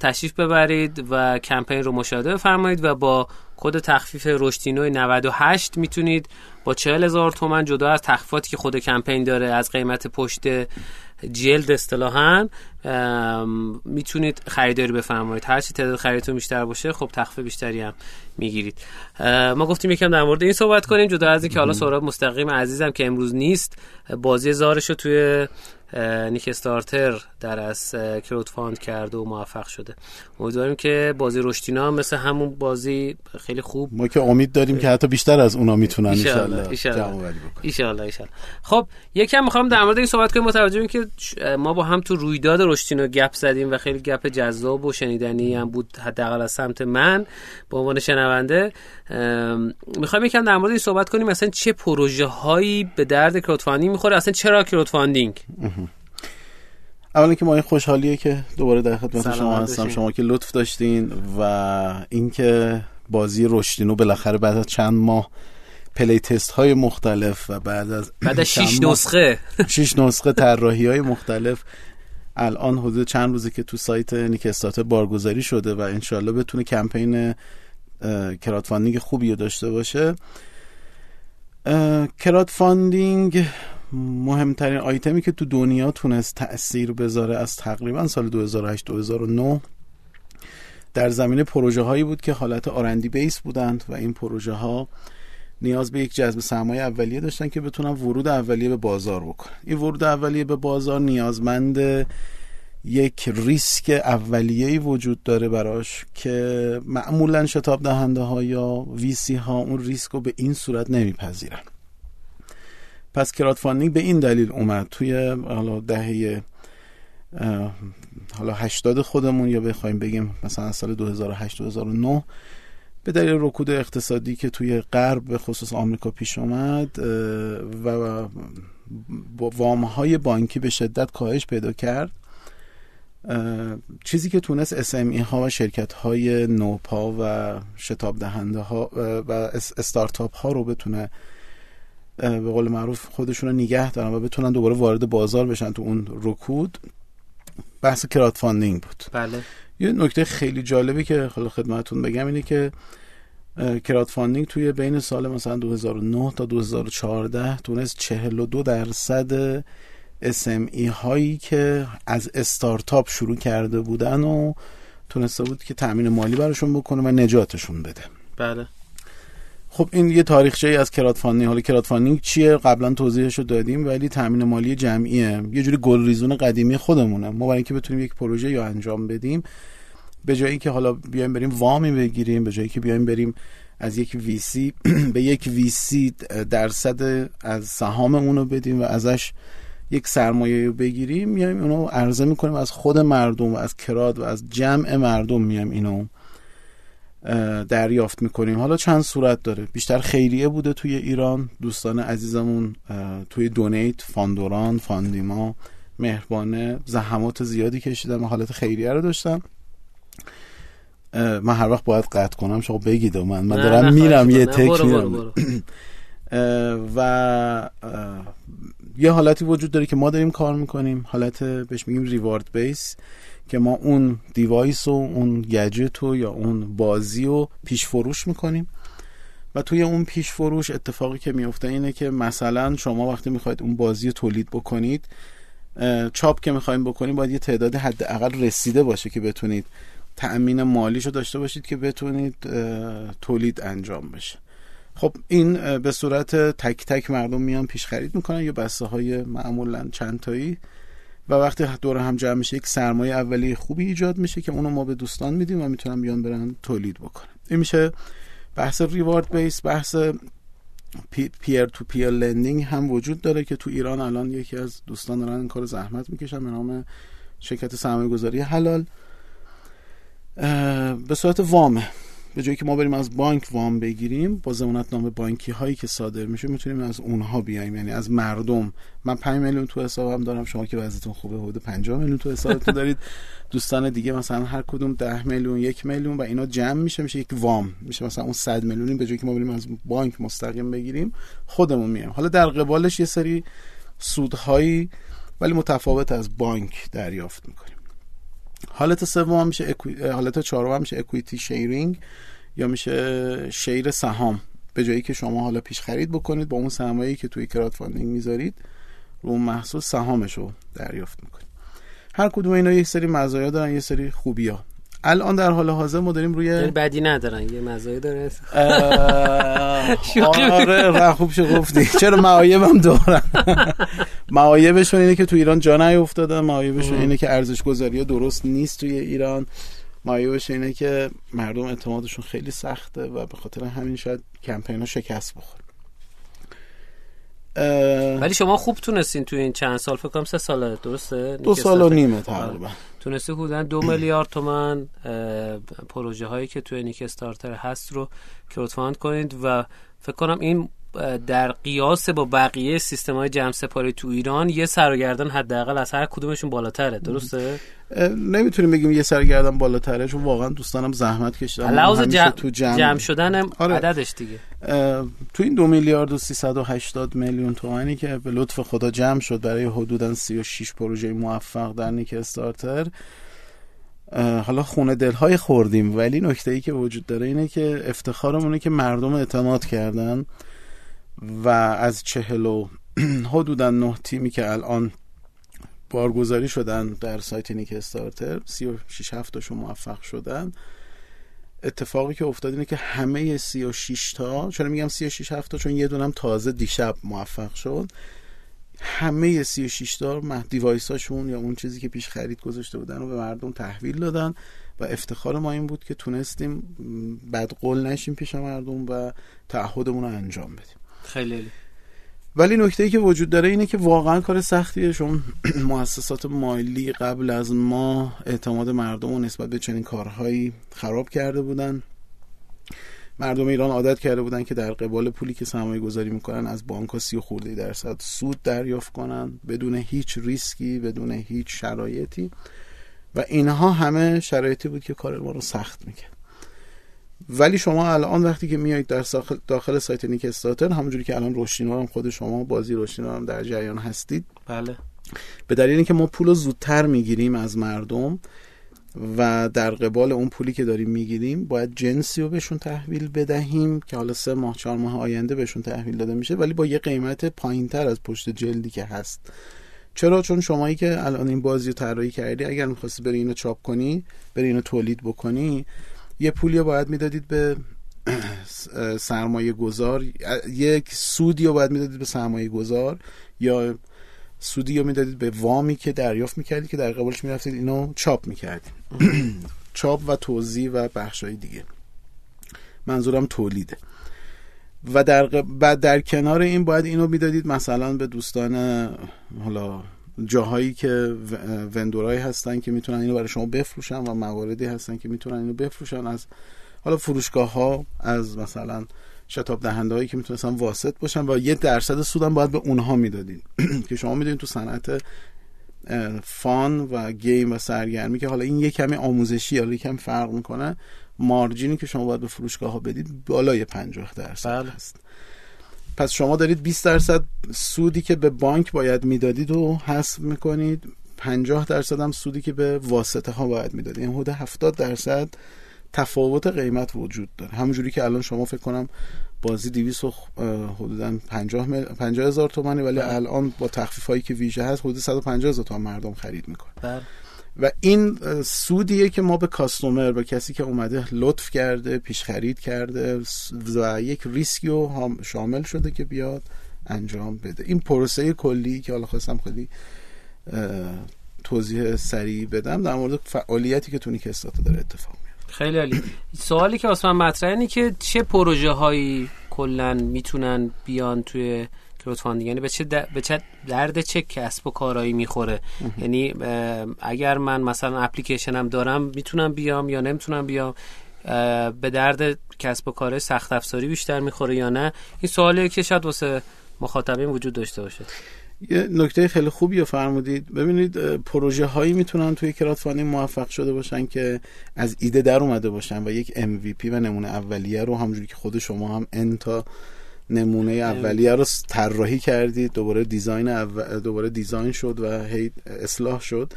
تشریف ببرید و کمپین رو مشاهده بفرمایید و با کد تخفیف رشدینو 98 می‌تونید با 40 هزار تومن جدا از تخفیفاتی که خود کمپین داره از قیمت پشت جلد اصطلاحا می‌تونید خریداری بفرمایید. هر چی تعداد خریدتون بیشتر باشه خب تخفیف بیشتری هم می‌گیرید. ما گفتیم یکم در مورد این صحبت کنیم جدا از اینکه حالا سهراب مستقیم عزیزم که امروز نیست بازی زارش رو توی نیک استارتر در از crowdfund کرده و موفق شده. امیدواریم که بازی رشتینا مثل همون بازی خیلی خوب ما که امید داریم که حتی بیشتر از اونا می‌تونن ان خب یکم می‌خوام در مورد این صحبت کنیم. متوجه که ما با هم تو رویداد رشتینو گپ زدیم و خیلی گپ جذاب و شنیدنی هم بود حداقل از سمت من. به عنوان شنونده می‌خوایم یکم در مورد این صحبت کنیم مثلا چه پروژه هایی به درد کراودفاندینگ می‌خوره؟ اصلا چرا کراودفاندینگ اولا که مایه خوشحالیه که دوباره در خدمت شما هستم. شما که لطف داشتین و اینکه بازی رشدینو بالاخره بعد از چند ماه play test های مختلف و بعد از بعد از 6 نسخه. 6 نسخه طراحی های مختلف الان حدود چند روزه که تو سایت نیک استارتر بارگذاری شده و انشالله بتونه کمپین crowdfunding خوبی رو داشته باشه. crowdfunding مهمترین آیتمی که تو دنیا تونست تأثیر بذاره از تقریبا سال 2008 2009 در زمینه پروژه هایی بود که حالت R&D base بودند و این پروژه ها نیاز به یک جذب سرمایه اولیه داشتن که بتونن ورود اولیه به بازار بکنن. این ورود اولیه به بازار نیازمند یک ریسک اولیه‌ای وجود داره براش که معمولا شتاب دهنده ها یا VC ها اون ریسک رو به این صورت نمیپذیرن. پس crowdfunding به این دلیل اومد توی حالا دهه حالا 80 خودمون یا بخوایم بگیم مثلا سال 2008 2009 به دلیل رکود اقتصادی که توی غرب به خصوص آمریکا پیش اومد و وام های بانکی به شدت کاهش پیدا کرد چیزی که تونست SME ها و شرکت های نوپا و شتاب دهنده ها و استارتاپ ها رو بتونه به قول معروف خودشون رو نگه دارن و بتونن دوباره وارد بازار بشن تو اون رکود بحث crowdfunding بود. بله. یه نکته خیلی جالبی که خیلی خدمتتون بگم اینه که crowdfunding توی بین سال مثلا 2009 تا 2014 تونست 42 درصد SME هایی که از استارتاپ شروع کرده بودن و تونسته بود که تأمین مالی براشون بکنه و نجاتشون بده. بله. خب این یه تاریخچه ای از crowdfunding. حالا crowdfunding چیه؟ قبلا توضیحش رو دادیم ولی تامین مالی جمعیه. یه جوری گل ریزون قدیمی خودمونه. ما برای اینکه بتونیم یک پروژه یا انجام بدیم به جایی که حالا بیایم بریم وامی بگیریم به جایی که بیایم بریم از یک ویسی <clears throat> به یک ویسی درصد از سهام اونو بدیم و ازش یک سرمایه رو بگیریم میایم اونو عرضه می‌کنیم. از خود مردم و از crowd و از جمع مردم میایم اینو. دریافت می‌کنیم. حالا چند صورت داره؟ بیشتر خیریه بوده توی ایران. دوستان عزیزمون توی دونیت فاندوران فاندیما مهربانه زحمات زیادی کشیدم و حالت خیریه رو داشتم من هر وقت باید قطع کنم شما بگید و من من دارم میرم یه تک میرم. و یه حالتی وجود داره که ما داریم کار می‌کنیم. حالت بهش میگیم ریوارد بیس. که ما اون دیوایس و اون گجت و یا اون بازی رو پیش فروش می‌کنیم. و توی اون پیش فروش اتفاقی که میفته اینه که مثلا شما وقتی می‌خواید اون بازی تولید بکنید چاپ که می‌خوایم بکنیم باید یه تعداد حداقل رسیده باشه که بتونید تأمین مالیشو داشته باشید که بتونید تولید انجام بشه. خب این به صورت تک تک مردم میان پیش خرید می‌کنن یا بسته های معمولا چند تایی و وقتی دور هم جمع میشه یک سرمایه اولی خوبی ایجاد میشه که اونو ما به دوستان میدیم و می‌تونن بیان برن تولید بکنن. این میشه بحث ریوارد بیس بحث پیر تو پیر لندینگ هم وجود داره که تو ایران الان یکی از دوستان دارن این کار زحمت می‌کشن به نام شرکت سرمایه گذاری حلال به صورت وامه. به جایی که ما بریم از بانک وام بگیریم با زمانت نام بانکی هایی که صادر میشه می‌تونیم از اونها بیایم. یعنی از مردم. من 5 میلیون تو حسابم دارم شما که وضعیتون خوبه حدود 50 میلیون تو حسابتون دارید. دوستان دیگه مثلا هر کدوم 10 میلیون یک میلیون و اینا جمع میشه میشه یک وام. میشه مثلا اون 100 میلیونی به جایی که ما بریم از بانک مستقیم بگیریم خودمون میایم. حالا در قبالش یه سری سودهایی ولی متفاوت از بانک دریافت می‌کنیم. حالت سوم میشه اکوی... حالت چهارم میشه اکویتی شیرینگ یا میشه شیر سهام. به جایی که شما حالا پیش خرید بکنید با اون سرمایه‌ای که توی crowdfunding می‌ذارید رو اون محصول سهامش رو دریافت می‌کنید. هر کدوم اینا یک سری مزایا دارن یه سری خوبی ها الان در حال حاضر ما داریم روی یعنی بدی ندارن یه مزایای داره. <laughs> آره خوب شو گفتی. چرا معایب هم دارن؟ <laughs> معایبشون اینه که تو ایران جا نیافتادن معایبشون اینه که ارزش گذاری درست نیست توی ایران. معایبش اینه که مردم اعتمادشون خیلی سخته و به خاطر همین شاید کمپین ها شکست بخوره. ولی شما خوب تونستین تو این چند سال فکر کنم سه ساله درسته؟ دو سال و نیمه تقریبا. تونستی بودن دو میلیارد تومن پروژه هایی که توی نیک استارتر هست رو کروت کنید و فکر کنم این در قیاس با بقیه سیستم های جمع سپاری تو ایران یه سرگردان حداقل از هر کدومشون بالاتره درسته؟ نمی‌تونیم بگیم یه سرگردان بالاتره چون واقعا دوستانم زحمت کشیدن لحاظ جمع, تو جمع, جمع شدن آره. عددش دیگه. تو این دو میلیارد و 380 میلیون تومانی که به لطف خدا جمع شد برای حدودا 36 پروژه موفق در نیک استارتر حالا خونه دلهای خوردیم. ولی نکته ای که وجود داره اینه که افتخارمونه که مردم اعتماد کردن. و از چهل و حدودا نه تیمی که الان بارگذاری شدن در سایت نیک استارتر 36 هفتاشون موفق شدن. اتفاقی که افتاد اینه که همه 36 تا چرا میگم 36 هفته چون یه دونم تازه دیشب موفق شد. همه 36 تا دیوایس هاشون یا اون چیزی که پیش خرید گذاشته بودن رو به مردم تحویل دادن و افتخار ما این بود که تونستیم بد قول نشیم پیش مردم و تعهدمون رو انجام بدیم. خیلی. ولی نکته ای که وجود داره اینه که واقعا کار سختیه چون <clears throat> مؤسسات مالی قبل از ما اعتماد مردم و نسبت به چنین کارهایی خراب کرده بودن. مردم ایران عادت کرده بودن که در قبال پولی که سرمایه گذاری می‌کنن از بانک سی و خورده درصد سود دریافت کنن بدون هیچ ریسکی بدون هیچ شرایطی. و اینها همه شرایطی بود که کار ما رو سخت می‌کرد. ولی شما الان وقتی که میایید در داخل, سایت نیک استاتر همونجوری که الان روشنینار هم خود شما بازی روشنینار هم در جریان هستید. بله. به دلیل اینکه ما پول رو زودتر می‌گیریم از مردم و در قبال اون پولی که داریم می‌گیریم باید جنسی رو بهشون تحویل بدهیم که حالا سه ماه چهار ماه آینده بهشون تحویل داده میشه ولی با یه قیمت پایین تر از پشت جلدی که هست. چرا؟ چون شمایی که الان این بازی رو طراحی کردی اگر می‌خواستی بری اینو چاپ کنی بری اینو تولید بکنی یه پولی باید می‌دادید به <clears throat> سرمایه گذار یک سودی رو باید می‌دادید به سرمایه گذار یا سودی رو می‌دادید به وامی که دریافت می‌کردید که در قبالش می‌رفتید اینو چاپ می‌کردید. <clears throat> چاپ و توضیح و بخشای دیگه. منظورم تولیده و در, در کنار این باید اینو می‌دادید مثلا به دوستان حالا جاهایی که وندورایی هستن که می‌تونن اینو برای شما بفروشن و مواردی هستن که می‌تونن اینو بفروشن. از حالا فروشگاه ها از مثلا شتاب دهنده هایی که می‌تونستن واسط باشن و یه درصد سودم باید به اونها می‌دادین. <clears throat> که شما می‌دونید تو صنعت فان و گیم و سرگرمی که حالا این یه کمی آموزشی یا کمی فرق می‌کنه. مارجینی که شما باید به فروشگاه ها بدید بالای 50 درصد بله. هست. پس شما دارید 20 درصد سودی که به بانک باید می‌دادید و حذف می‌کنید 50 درصد هم سودی که به واسطه ها باید می‌دادید این حدود 70 درصد تفاوت قیمت وجود داره همونجوری که الان شما فکر کنم بازی 200 حدودا 50 50 هزار تومانی ولی بله. الان با تخفیف هایی که ویژه هست حدود 150 هزار تومان مردم خرید می‌کنه بله. و این سودیه که ما به کاستومر به کسی که اومده لطف کرده پیش خرید کرده و یک ریسکی رو شامل شده که بیاد انجام بده. این پروسه کلی که حالا خواستم خیلی توضیح سریع بدم در مورد فعالیتی که تو نیک استارتر داره اتفاق میفته خیلی عالی. سوالی که اصلا مطرحه اینه که چه پروژه هایی کلا می‌تونن بیان توی crowdfunding یعنی به چه, به چه درد چه کسب و کارایی می‌خوره. یعنی اگر من مثلا اپلیکیشنم دارم می‌تونم بیام یا نمی‌تونم بیام به درد کسب و کار سخت افزاری بیشتر می‌خوره یا نه؟ این سوالیه که شاید واسه مخاطبین وجود داشته باشه. یه نکته خیلی خوبی رو فرمودید. ببینید پروژه هایی می‌تونن توی کراتفاندینگ موفق شده باشن که از ایده در اومده باشن و یک MVP و نمونه اولیه رو همونجوری که خود شما هم انتا نمونه اولیه رو طراحی کردید دوباره دیزاین دوباره دیزاین شد و هی اصلاح شد.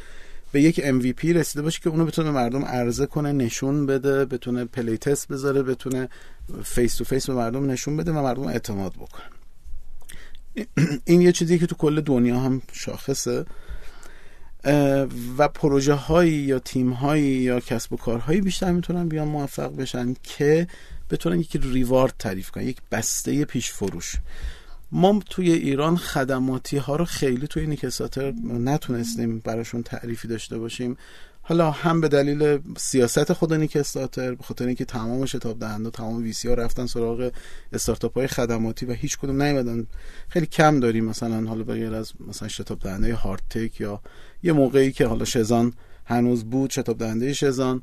به یک MVP رسیده باشه که اونو بتونه مردم عرضه کنه نشون بده بتونه playtest بذاره بتونه face to face به مردم نشون بده و مردم اعتماد بکنه این یه چیزی که تو کل دنیا هم شاخصه. و پروژه هایی یا تیم هایی یا کسب و کارهایی بیشتر می‌تونن بیان موفق بشن که بتونن یک reward تعریف کنن یک بسته پیش فروش. ما توی ایران خدماتی ها رو خیلی توی نیک استارتر نتونستیم براشون تعریفی داشته باشیم. حالا هم به دلیل سیاست خود نیک استارتر به خاطر اینکه تمام شتاب دهنده تمام VC ها رفتن سراغ استارتاپ های خدماتی و هیچ کدوم نیومدن. خیلی کم داریم مثلا حالا بغیر از مثلا شتاب دهنده hard tech یا یه موقعی که حالا شزان هنوز بود شتاب دهنده شزان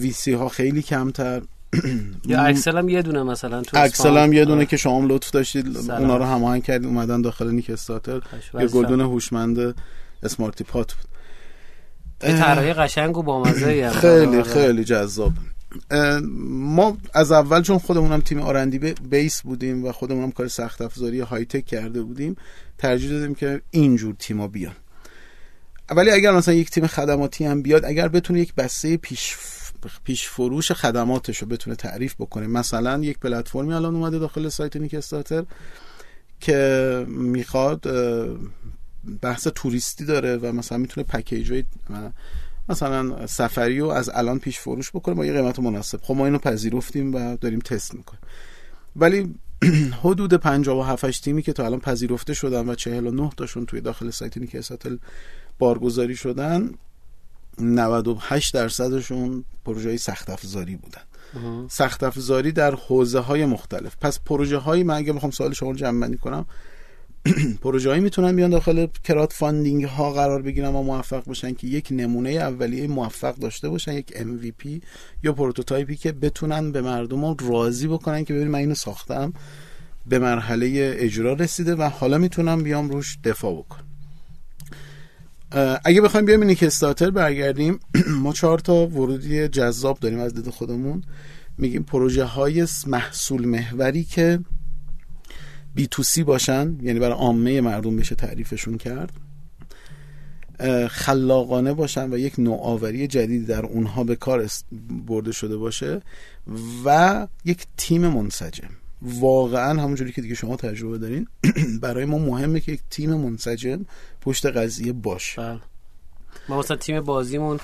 VC ها خیلی کمتر. <clears throat> یا اکسل هم یه دونه مثلا تو اکسل هم یه دونه که شما لطف داشتید اونا رو هماهنگ کردید اومدن داخل نیک استارتر یه گلدون هوشمند اسمارتی پات بود. طراحی قشنگ و بامزه خیلی خیلی جذاب. ما از اول چون خودمون هم تیم آرندی بیس بودیم و خودمون هم کار سخت افزاری های تک کرده بودیم ترجیح دادیم که اینجور تیما بیان. ولی اگر مثلا یک تیم خدماتی هم بیاد اگر بتونه یک بسته پیش پیش فروش خدماتش رو بتونه تعریف بکنه. مثلا یک پلتفرمی الان اومده داخل سایت نیک استارتر که می‌خواد بحث توریستی داره و مثلا می‌تونه پکیج مثلا سفری رو از الان پیش فروش بکنه با یه قیمت مناسب. خب ما اینو پذیرفتیم و داریم تست می‌کنیم. ولی <clears throat> حدود 57 تیمی که تا الان پذیرفته شدن و 49 تاشون توی داخل سایت نیک استارتر بارگذاری شدن 98 درصدشون پروژه سخت افزاری بودن. سخت افزاری در حوزه های مختلف. پس پروژه هایی من اگه بخوام سوال شما رو جمع بندی کنم <clears throat> پروژه هایی می‌تونن بیان داخل crowdfunding ها قرار بگیرن و موفق باشن که یک نمونه اولیه موفق داشته باشن یک MVP یا prototype ی که بتونن به مردم راضی بکنن که ببینید من اینو ساختم به مرحله اجرا رسیده و حالا می‌تونم بیام روش دفاع بکنم. اگه بخوایم بیایم نیک استارتر برگردیم <clears throat> ما چهار تا ورودی جذاب داریم از دید خودمون. میگیم پروژه های محصول محوری که بی تو سی باشن یعنی برای عامه مردم بشه تعریفشون کرد. خلاقانه باشن و یک نوآوری جدید در اونها به کار برده شده باشه و یک تیم منسجم. واقعا همونجوری که دیگه شما تجربه دارین <clears throat> برای ما مهمه که یک تیم منسجم پشت قضیه باشه. بله. ما مثلا تیم بازیمون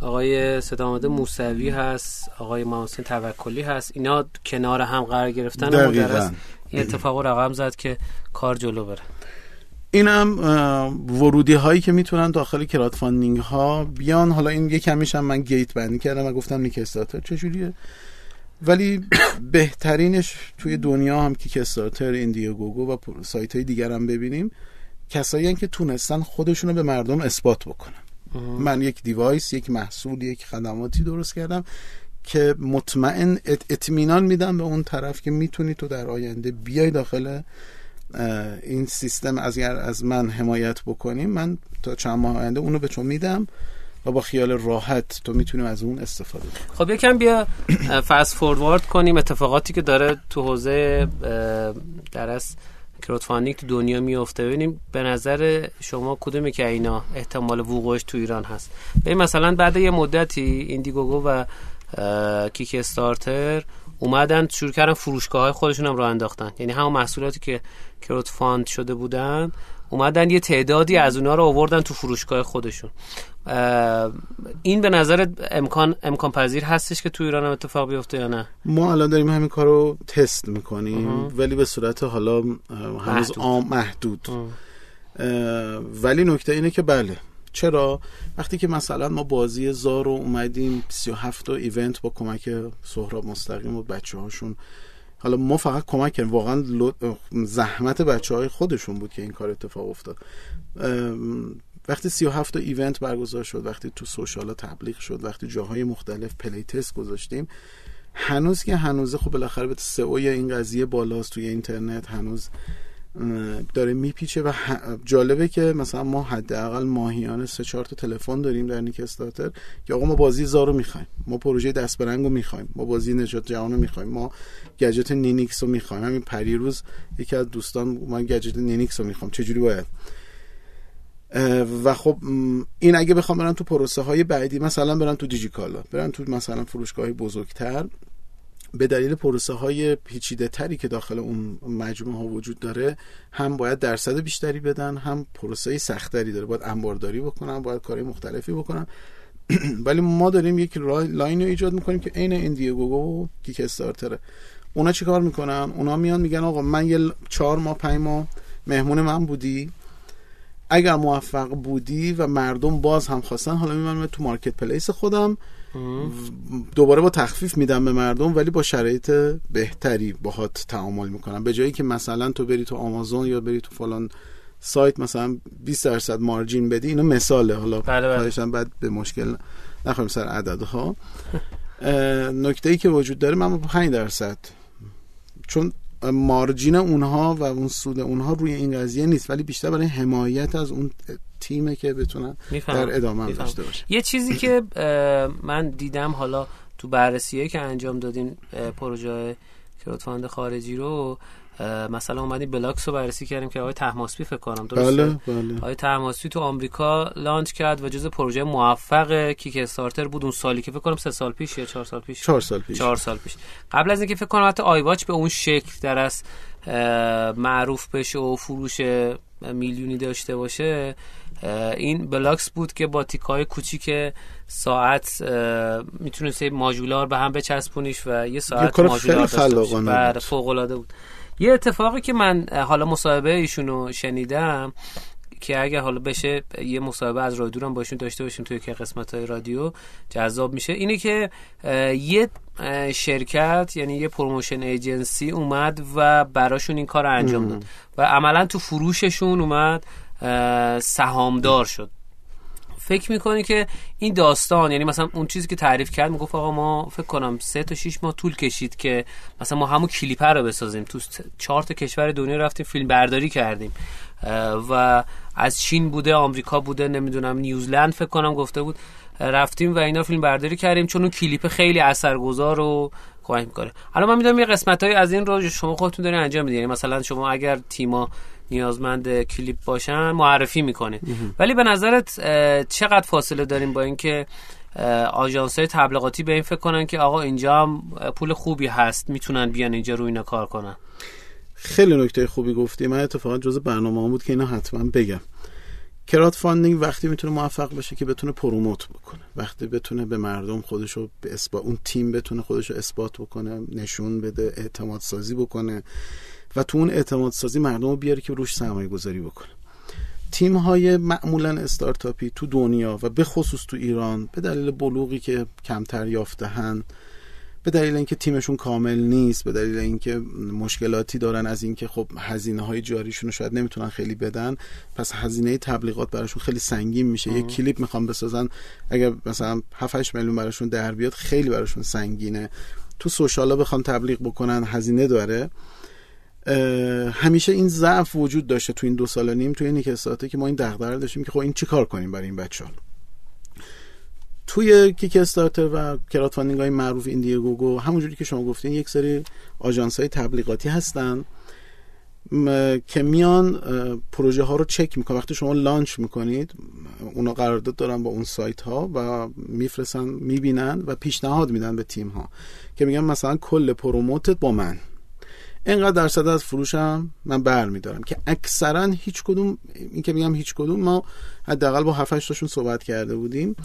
آقای ستامده موسوی هست آقای محسن توکلی هست. اینا کنار هم قرار گرفتن و این اتفاق رقم زد که کار جلو بره. اینم ورودی هایی که می‌تونن داخل crowdfunding ها بیان. حالا این یه کمیش هم من gate بندی کردم و گفتم نیک استارتر چجوریه ولی بهترینش توی دنیا هم که کیک استارتر ایندیگوگو و سایت های دیگر هم ببینیم کسایی که تونستن خودشونو به مردم اثبات بکنن. من یک دیوایس یک محصول یک خدماتی درست کردم که مطمئن اطمینان میدم به اون طرف که می‌تونی تو در آینده بیای داخل این سیستم از از من حمایت بکنیم من تا چند ماه آینده اونو به تو میدم. و با خیال راحت تو می‌تونیم از اون استفاده کنیم خب یکم بیا فست فوروارد کنیم. اتفاقاتی که داره تو حوزه در crowdfunding تو دنیا میفته ببینیم به نظر شما کدومی که اینا احتمال وقوعش تو ایران هست؟ ببین مثلا بعد یه مدتی ایندیگوگو و کیک استارتر اومدن شروع کردن فروشگاه های خودشون هم رو انداختن. یعنی همون محصولاتی که crowdfund شده بودن اومدن یه تعدادی از اونا رو آوردن تو فروشگاه خودشون. این به نظر امکان امکان پذیر هستش که تو ایران هم اتفاق بیفته یا نه؟ ما الان داریم همین کار رو تست می‌کنیم ولی به صورت حالا هنوز محدود, محدود. ولی نکته اینه که بله. چرا؟ وقتی که مثلا ما بازی زار رو اومدیم 37 تا event با کمک سهراب مستقیم و بچه هاشون حالا ما فقط کمک کردیم واقعا زحمت بچه های خودشون بود که این کار اتفاق افتاد. وقتی 37 تا event برگزار شد وقتی تو social تبلیغ شد وقتی جاهای مختلف playtest گذاشتیم هنوز که هنوزه خب بالاخره به SEO این قضیه بالاست توی اینترنت هنوز داره میپیچه و جالبه که مثلا ما حداقل ماهیانه سه چهار تا تلفن داریم در نیک استارتر که آقا ما بازی زارو می‌خوایم. ما پروژه دست رو می‌خوایم. ما بازی نجات جهان رو می‌خوایم. ما گجت نینیکس رو می‌خوایم. همین پریروز یکی از دوستان من گجت نینیکس رو می‌خوام. چجوری باید؟ و خب این اگه بخوام برن تو پروسه های بعدی مثلا برن تو دیجیکالا. برن تو مثلا فروشگاه بزرگتر. به دلیل پروسه های پیچیده تری که داخل اون مجموعه ها وجود داره هم باید درصد بیشتری بدن هم پروسه سختری داره. باید انبارداری بکنن باید کاری مختلفی بکنن. <clears throat> ولی ما داریم یک line رو ایجاد می‌کنیم که عین Indiegogo و Kickstarter ه. اونا چیکار می‌کنن؟ اونا میان میگن آقا من یه چهار ماه پنج ماه مهمون من بودی. اگر موفق بودی و مردم باز هم خواستن حالا میمونم تو marketplace خودم. دوباره با تخفیف میدم به مردم ولی با شرایط بهتری باهات تعامل می‌کنم. به جایی که مثلا تو بری تو آمازون یا بری تو فلان سایت مثلا 20 درصد مارجین بدی اینو مثاله. حالا بله بله. بعد به مشکل نخواهیم سر عددها. نکته ای که وجود داره من با 5 درصد. چون مارجین اونها و اون سود اونها روی این قضیه نیست ولی بیشتر برای حمایت از اون تیمه که بتونن در ادامه هم داشته باشه یه چیزی که من دیدم حالا تو بررسیه که انجام دادین پروژه crowdfund خارجی رو مثلا اومدیم Blocks رو بررسی کردیم که آقای طهماسبی فکر کنم درسته؟ بله بله. آقای طهماسبی تو آمریکا launch کرد و جز پروژه موفق Kickstarter بود اون سالی که فکر کنم سه سال پیش یا چهار سال پیش؟ چهار سال پیش. چهار سال پیش. قبل از اینکه فکر کنم حتی iWatch به اون شکل در از معروف بشه و فروش میلیونی داشته باشه این Blocks بود که با تیکای کوچیک ساعت می‌تونست ماژولار به هم بچسبونیش و یه ساعت ماژولار داشته بله، فوق العاده بود. یه اتفاقی که من حالا مصاحبه ایشونو شنیدم که اگه حالا بشه یه مصاحبه از رادیو هم باشون داشته باشیم توی که قسمت های رادیو جذاب میشه. اینه که یه شرکت یعنی یه promotion agency اومد و براشون این کار انجام داد. و عملا تو فروششون اومد. سهامدار شد. فکر می‌کنی که این داستان یعنی مثلا اون چیزی که تعریف کرد می‌گفت آقا ما فکر کنم سه تا 6 ماه طول کشید که مثلا ما همون کلیپر رو بسازیم. تو چهار تا کشور دنیا رفتیم فیلم برداری کردیم. و از چین بوده آمریکا بوده نمی‌دونم نیوزلند فکر کنم گفته بود. رفتیم و اینا فیلم برداری کردیم. چون اون کلیپ خیلی اثرگذار و کمک می‌کنه. حالا من می‌دونم یه قسمت های از این رو شما خودتون دارین انجام میدین. یعنی مثلا شما اگر تیما نیازمند کلیپ باشن معرفی می‌کنه. ولی به نظرت چقدر فاصله داریم با اینکه آژانس های تبلیغاتی به این فکر کنن که آقا اینجا هم پول خوبی هست می‌تونن بیان اینجا رو اینا کار کنن؟ خیلی نکته خوبی گفتی. من اتفاقا جز برنامه هم بود که اینا حتما بگم. crowdfunding وقتی می‌تونه موفق باشه که بتونه promote بکنه. وقتی بتونه به مردم خودشو به اثبات اون تیم بتونه خودشو اثبات بکنه نشون بده اعتماد سازی بکنه و تو اون اعتماد سازی مردم رو بیاره که روش سرمایه گذاری بکنه. تیم های معمولا استارتاپی تو دنیا و به خصوص تو ایران به دلیل بلوغی که کمتر یافتهن به دلیل اینکه تیمشون کامل نیست به دلیل اینکه مشکلاتی دارن از اینکه خب هزینه های جاریشون رو شاید نمی‌تونن خیلی بدن پس هزینه تبلیغات براشون خیلی سنگین میشه. یه کلیپ می‌خوام بسازن اگر مثلا 7 8 میلیون براشون در بیاد خیلی براشون سنگینه. تو social ا بخوان تبلیغ بکنن هزینه داره. همیشه این ضعف وجود داشته تو این دو سال و نیم تو این ساعته که ما این دغدغه داشتیم که خب این چیکار کنیم برای این بچه‌ها؟ توی Kickstarter و crowdfunding های معروف Indiegogo همونجوری که شما گفتین یک سری آژانس های تبلیغاتی هستن که میان پروژه ها رو چک می‌کنن. وقتی شما launch می‌کنید اونا قرارداد دارن با اون سایت ها و میفرستن می‌بینن و پیشنهاد میدن به تیم ها که میگن مثلا کل promote ت با من. اینقدر درصد از فروشم من برمیدارم که اکثرا هیچ کدوم این که میگم هیچ کدوم ما حداقل با 7 تاشون صحبت کرده بودیم.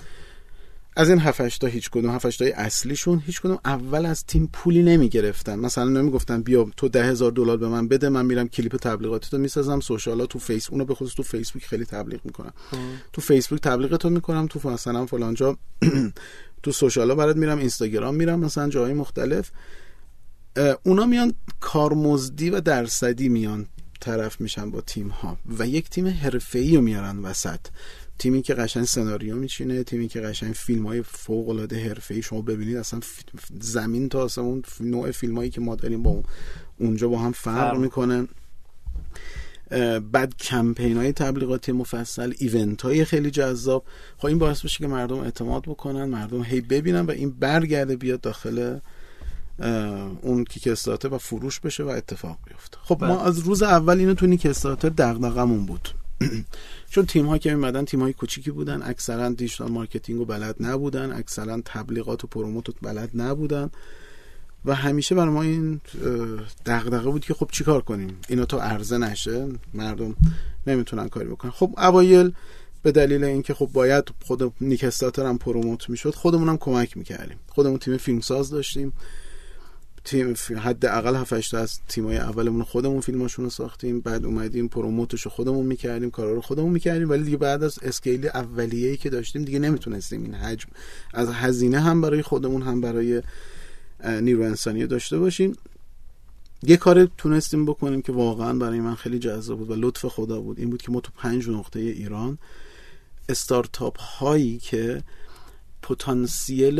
از این 7 تا هیچ کدوم 7 تای اصلیشون هیچ کدوم اول از تیم پولی نمی گرفتن مثلا نمی‌گفتن بیا تو ده هزار دلار به من بده من میرم کلیپ تبلیغاتی تو می‌سازم social ا تو فیس اونو به خصوص تو فیسبوک خیلی تبلیغ می‌کنم تو فیسبوک تبلیغ می‌کنم تو مثلا فلانجا <clears throat> تو social ا برات میرم اینستاگرام میرم مثلا جای مختلف. اونا میان کارمزدی و درصدی میان طرف میشن با تیم ها و یک تیم حرفه‌ای رو میارن وسط. تیمی که قشنگ سناریو میچینه تیمی که قشنگ فیلم های فوق العاده حرفه‌ای شما ببینید اصلا زمین تا اون نوع فیلم هایی که ما داریم با اونجا با هم فرق می‌کنن بعد کمپین های تبلیغاتی مفصل ایونت های خیلی جذاب. خب این باعث بشه که مردم اعتماد بکنن مردم هی ببینن و این برگرده بیاد داخل اون Kickstarter و فروش بشه و اتفاق بیفته. خب ما بله. از روز اول اینو تو نیک استارتر دغدغمون بود. <clears throat> چون تیم ها که میمدن تیم های کوچیکی بودن. اکثرا digital marketing و بلد نبودن. اکثرا تبلیغات و promote بلد نبودن. و همیشه برای ما این دغدغه بود که خب چیکار کنیم؟ اینا تو عرضه نشه. مردم نمی‌تونن کاری بکنن. خب اوایل به دلیل اینکه خب باید خود نیک استارتر هم promote می‌شد خودمون هم کمک می‌کردیم. خودمون تیم فیلمساز داشتیم. تیم حد اقل 7 از تیمای اولمون خودمون فیلماشون رو ساختیم بعد اومدیم پروموتش رو خودمون می‌کردیم کارا رو خودمون می‌کردیم ولی دیگه بعد از اسکیل اولیه‌ای که داشتیم دیگه نمی‌تونستیم این حجم از هزینه هم برای خودمون هم برای نیرو انسانی داشته باشیم. یه کار تونستیم بکنیم که واقعا برای من خیلی جذاب بود و لطف خدا بود. این بود که ما تو پنج نقطه ایران استارتاپ هایی که پتانسیل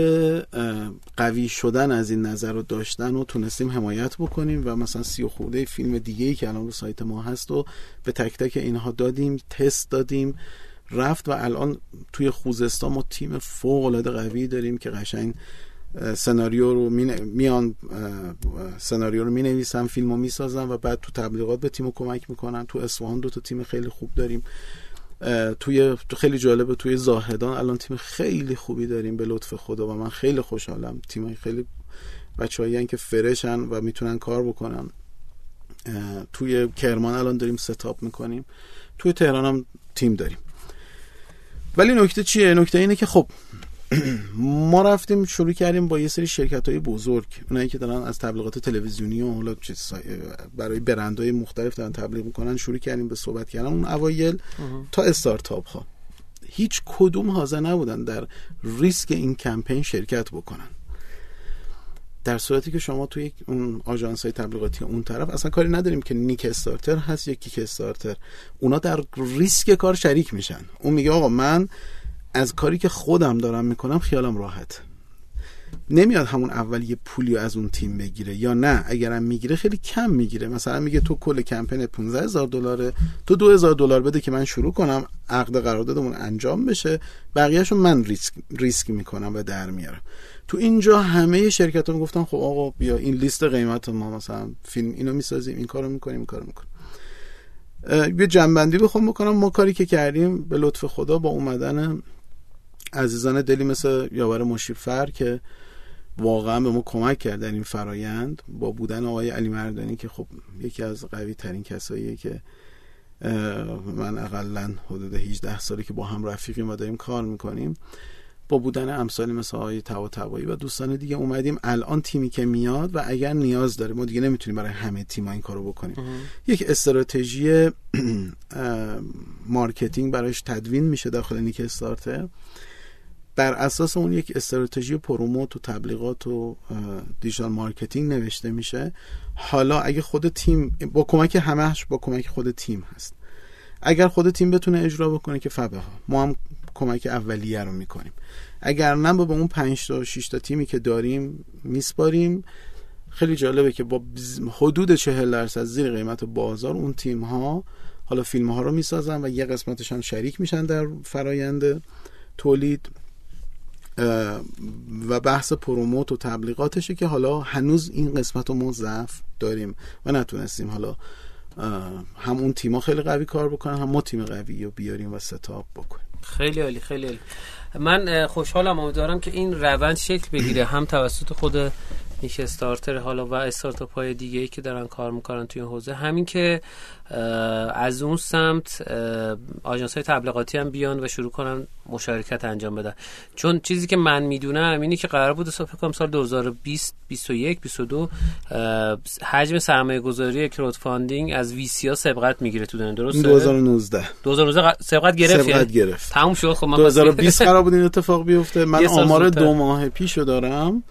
قوی شدن از این نظر رو داشتن و تونستیم حمایت بکنیم و مثلا سی و خورده فیلم دیگه ای که الان رو سایت ما هست و به تک تک اینها دادیم تست دادیم رفت و الان توی خوزستان ما تیم فوق العاده قوی داریم که قشنگ سناریو رو میان سناریو رو می نویسن فیلم رو می سازن و بعد تو تبلیغات به تیم کمک می‌کنن. تو اصفهان دو تا تیم خیلی خوب داریم. توی خیلی جالبه توی زاهدان الان تیم خیلی خوبی داریم به لطف خدا و من خیلی خوشحالم. تیم خیلی بچه‌ای که فرشن و می‌تونن کار بکنن. توی کرمان الان داریم ستاپ می‌کنیم. توی تهران هم تیم داریم. ولی نکته چیه؟ نکته اینه که خب <clears throat> ما رفتیم شروع کردیم با یه سری شرکت های بزرگ اونایی که دارن از تبلیغات تلویزیونی و حالا برای برندهای مختلف دارن تبلیغ می‌کنن شروع کردیم به صحبت کردن اون اوایل تا استارتاپ ها هیچ کدوم حاضر نبودن در ریسک این کمپین شرکت بکنن. در صورتی که شما توی اون آژانس های تبلیغاتی اون طرف اصلا کاری نداریم که نیک استارتر هست یا کیک استارتر. اونا در ریسک کار شریک میشن. اون میگه آقا من از کاری که خودم دارم می‌کنم خیالم راحت. نمیاد همون اول یه پولی از اون تیم بگیره یا نه؟ اگرم می‌گیره خیلی کم می‌گیره. مثلا میگه تو کل کمپین 15 هزار دلاره تو 2000 دلار بده که من شروع کنم عقد قراردادمون انجام بشه بقیهشو من ریسک ریسک می‌کنم و در میارم. تو اینجا همه شرکت ها گفتن خب آقا بیا این لیست قیمت ما مثلا فیلم اینو می‌سازیم این کارو می‌کنیم این کارو می‌کنیم. یه جنبندی بخوام بکنم. ما کاری که کردیم به لطف خدا با اومدن عزیزان دلی مثل یاور مشیفر که واقعا به ما کمک کرد در این فرایند با بودن آقای علی مردانی که خب یکی از قوی ترین کساییه که من اقلا حدود 18 سالی که با هم رفیقیم و داریم کار می‌کنیم با بودن امثالی مثل آقای توا توایی و دوستان دیگه اومدیم. الان تیمی که میاد و اگر نیاز داره ما دیگه نمی‌تونیم برای همه تیم‌ها این کارو بکنیم. یک استراتژی marketing براش تدوین میشه داخل نیک استارتر. بر اساس اون یک استراتژی promote و تبلیغات و digital marketing نوشته میشه حالا اگه خود تیم با کمک همهش با کمک خود تیم هست. اگر خود تیم بتونه اجرا بکنه که فبها. ما هم کمک اولیه رو می‌کنیم. اگر نه با اون 5 تا 6 تا تیمی که داریم میسپاریم. خیلی جالبه که با حدود 40 درصد زیر قیمت بازار اون تیم ها حالا فیلم ها رو می‌سازن و یه قسمتشان شریک میشن در فرایند تولید. و بحث پروموت و تبلیغاتشه که حالا هنوز این قسمت رو ما ضعف داریم و نتونستیم حالا هم اون تیما خیلی قوی کار بکنن هم ما تیم قوی رو بیاریم و ستاپ بکنیم. خیلی عالی خیلی عالی. من خوشحالم امیدوارم که این روند شکل بگیره هم توسط خود نیش استارتر حالا و استارتاپ های دیگه ای که دارن کار می‌کنن توی این حوزه. همین که از اون سمت آژانس های تبلیغاتی هم بیان و شروع کنن مشارکت انجام بدن. چون چیزی که من می‌دونم اینی که قرار بود فکر کنم سال 2020 21 22 حجم سرمایه گذاری crowdfunding از VC ها سبقت می‌گیره تو دنیا درسته؟ 2019 2019 سبقت گرفت؟ سبقت یعنی؟ گرفت. تموم شد؟ خب 2020 قرار بود این اتفاق بیفته. <laughs> من آمار دو ماه پیشو دارم.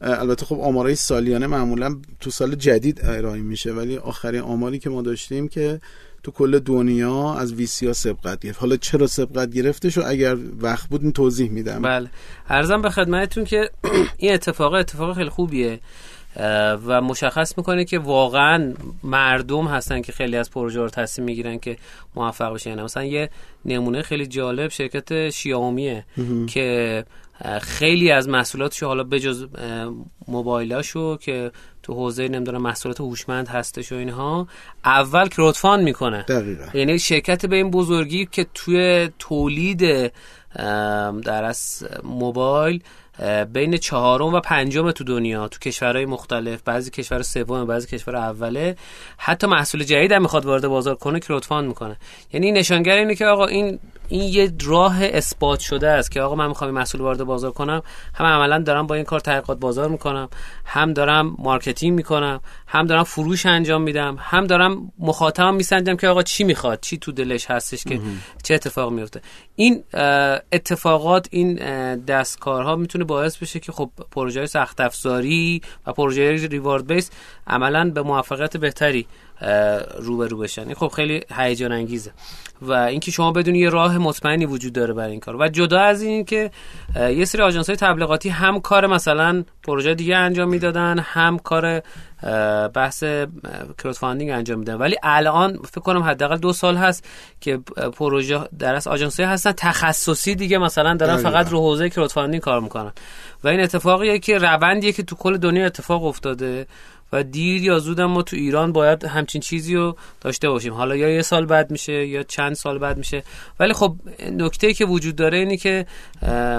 البته خب آمارای سالیانه معمولا تو سال جدید ارائه میشه ولی آخرین آماری که ما داشتیم که تو کل دنیا از ویسی ها سبقت گرفت. حالا چرا سبقت گرفته شو اگر وقت بود این توضیح میدم. بله. ارزم به خدمتتون که <clears throat> این اتفاق اتفاق خیلی خوبیه و مشخص می‌کنه که واقعا مردم هستن که خیلی از پروژه رو تصمیم می‌گیرن که موفق بشن. یعنی مثلا یه نمونه خیلی جالب شرکت شیائومیه که خیلی از محصولاتش حالا بجز موبایلاشو که تو حوزه نمی‌دونم محصولات هوشمند هستش و اینها اول کرودفاند می‌کنه دقیقا. یعنی شرکت به این بزرگی که توی تولید در از موبایل بین چهارم و پنجم تو دنیا تو کشورهای مختلف بعضی کشور سوم بعضی کشور اوله حتی محصول جدید هم می‌خواد وارد بازار کنه کرودفاند می‌کنه یعنی نشانگر اینه که آقا این این یه راه اثبات شده است که آقا من می‌خوام محصول وارد بازار کنم. هم عملا دارم با این کار تحقیقات بازار می‌کنم هم دارم marketing می‌کنم هم دارم فروش انجام میدم هم دارم مخاطبم میسنجم که آقا چی می‌خواد چی تو دلش هستش که چه اتفاق میفته این اتفاقات این دست کارها می‌تونه باعث بشه که خب پروژه سخت افزاری و پروژه reward based عملا به موفقیت بهتری روبرو بشن. این خب خیلی هیجان انگیزه. و اینکه شما بدون یه راه مطمئنی وجود داره برای این کار. و جدا از این که یه سری آژانس های تبلیغاتی هم کار مثلا پروژه دیگه انجام می‌دادن هم کار بحث crowdfunding انجام میدن ولی الان فکر کنم حداقل دو سال هست که پروژه در از آژانسی هستن. تخصصی دیگه مثلا دارن فقط رو حوزه crowdfunding کار می‌کنن. و این اتفاقیه که روندیه که تو کل دنیا اتفاق افتاده. و دیر یا زود ما تو ایران باید همچین چیزی رو داشته باشیم. حالا یا یه سال بعد میشه یا چند سال بعد میشه. ولی خب نکته که وجود داره اینه که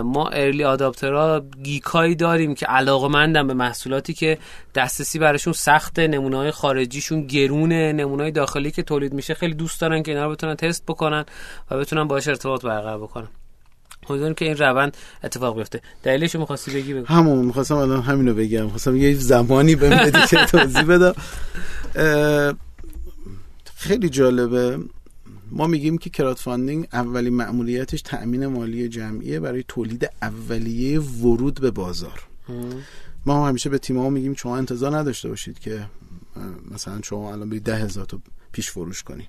ما ارلی آداپترها گیکایی داریم که علاقمندن به محصولاتی که دسترسی براشون سخته نمونه های خارجیشون گرونه نمونه داخلی که تولید میشه خیلی دوست دارن که اینا رو بتونن تست بکنن و بتونن باش ارتباط برقرار بکنن. امیدوارم که این روند اتفاق بیفته دلیلش می‌خواستی بگی؟ بگو. همون می‌خواستم الان همینو بگم. خواستم یه زمانی بهم بدی که توضیح بدم. خیلی جالبه. ما میگیم که crowdfunding اولین مأموریتش تأمین مالی جمعیه برای تولید اولیه ورود به بازار. ما همیشه به تیم میگیم شما انتظار نداشته باشید که مثلا شما الان به ده هزار تا پیش فروش کنی.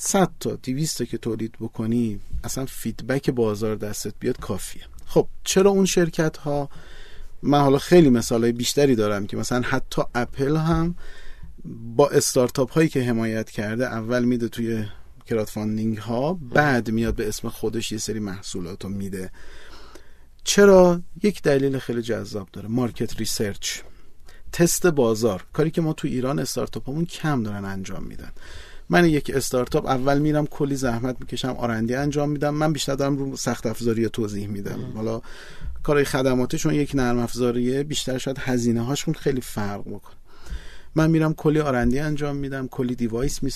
100 تا 200 که تولید بکنی اصلا feedback بازار دستت بیاد کافیه. خب چرا اون شرکت ها من حالا خیلی مثال های بیشتری دارم که مثلا حتی اپل هم با استارتاپ هایی که حمایت کرده اول میده توی crowdfunding ها بعد میاد به اسم خودش یه سری محصولات رو میده. چرا؟ یک دلیل خیلی جذاب داره. market research تست بازار. کاری که ما تو ایران استارتاپ هامون کم دارن انجام میدن. من یک استارتاپ اول میرم کلی زحمت می‌کشم R&D انجام میدم. من بیشتر دارم رو سخت افزاری توضیح میدم. حالا کارهای خدماتشون یک نرم افزاریه بیشتر شاید هزینه هاشون خیلی فرق بکنه من میرم کلی آرندی انجام میدم کلی دیوایس می...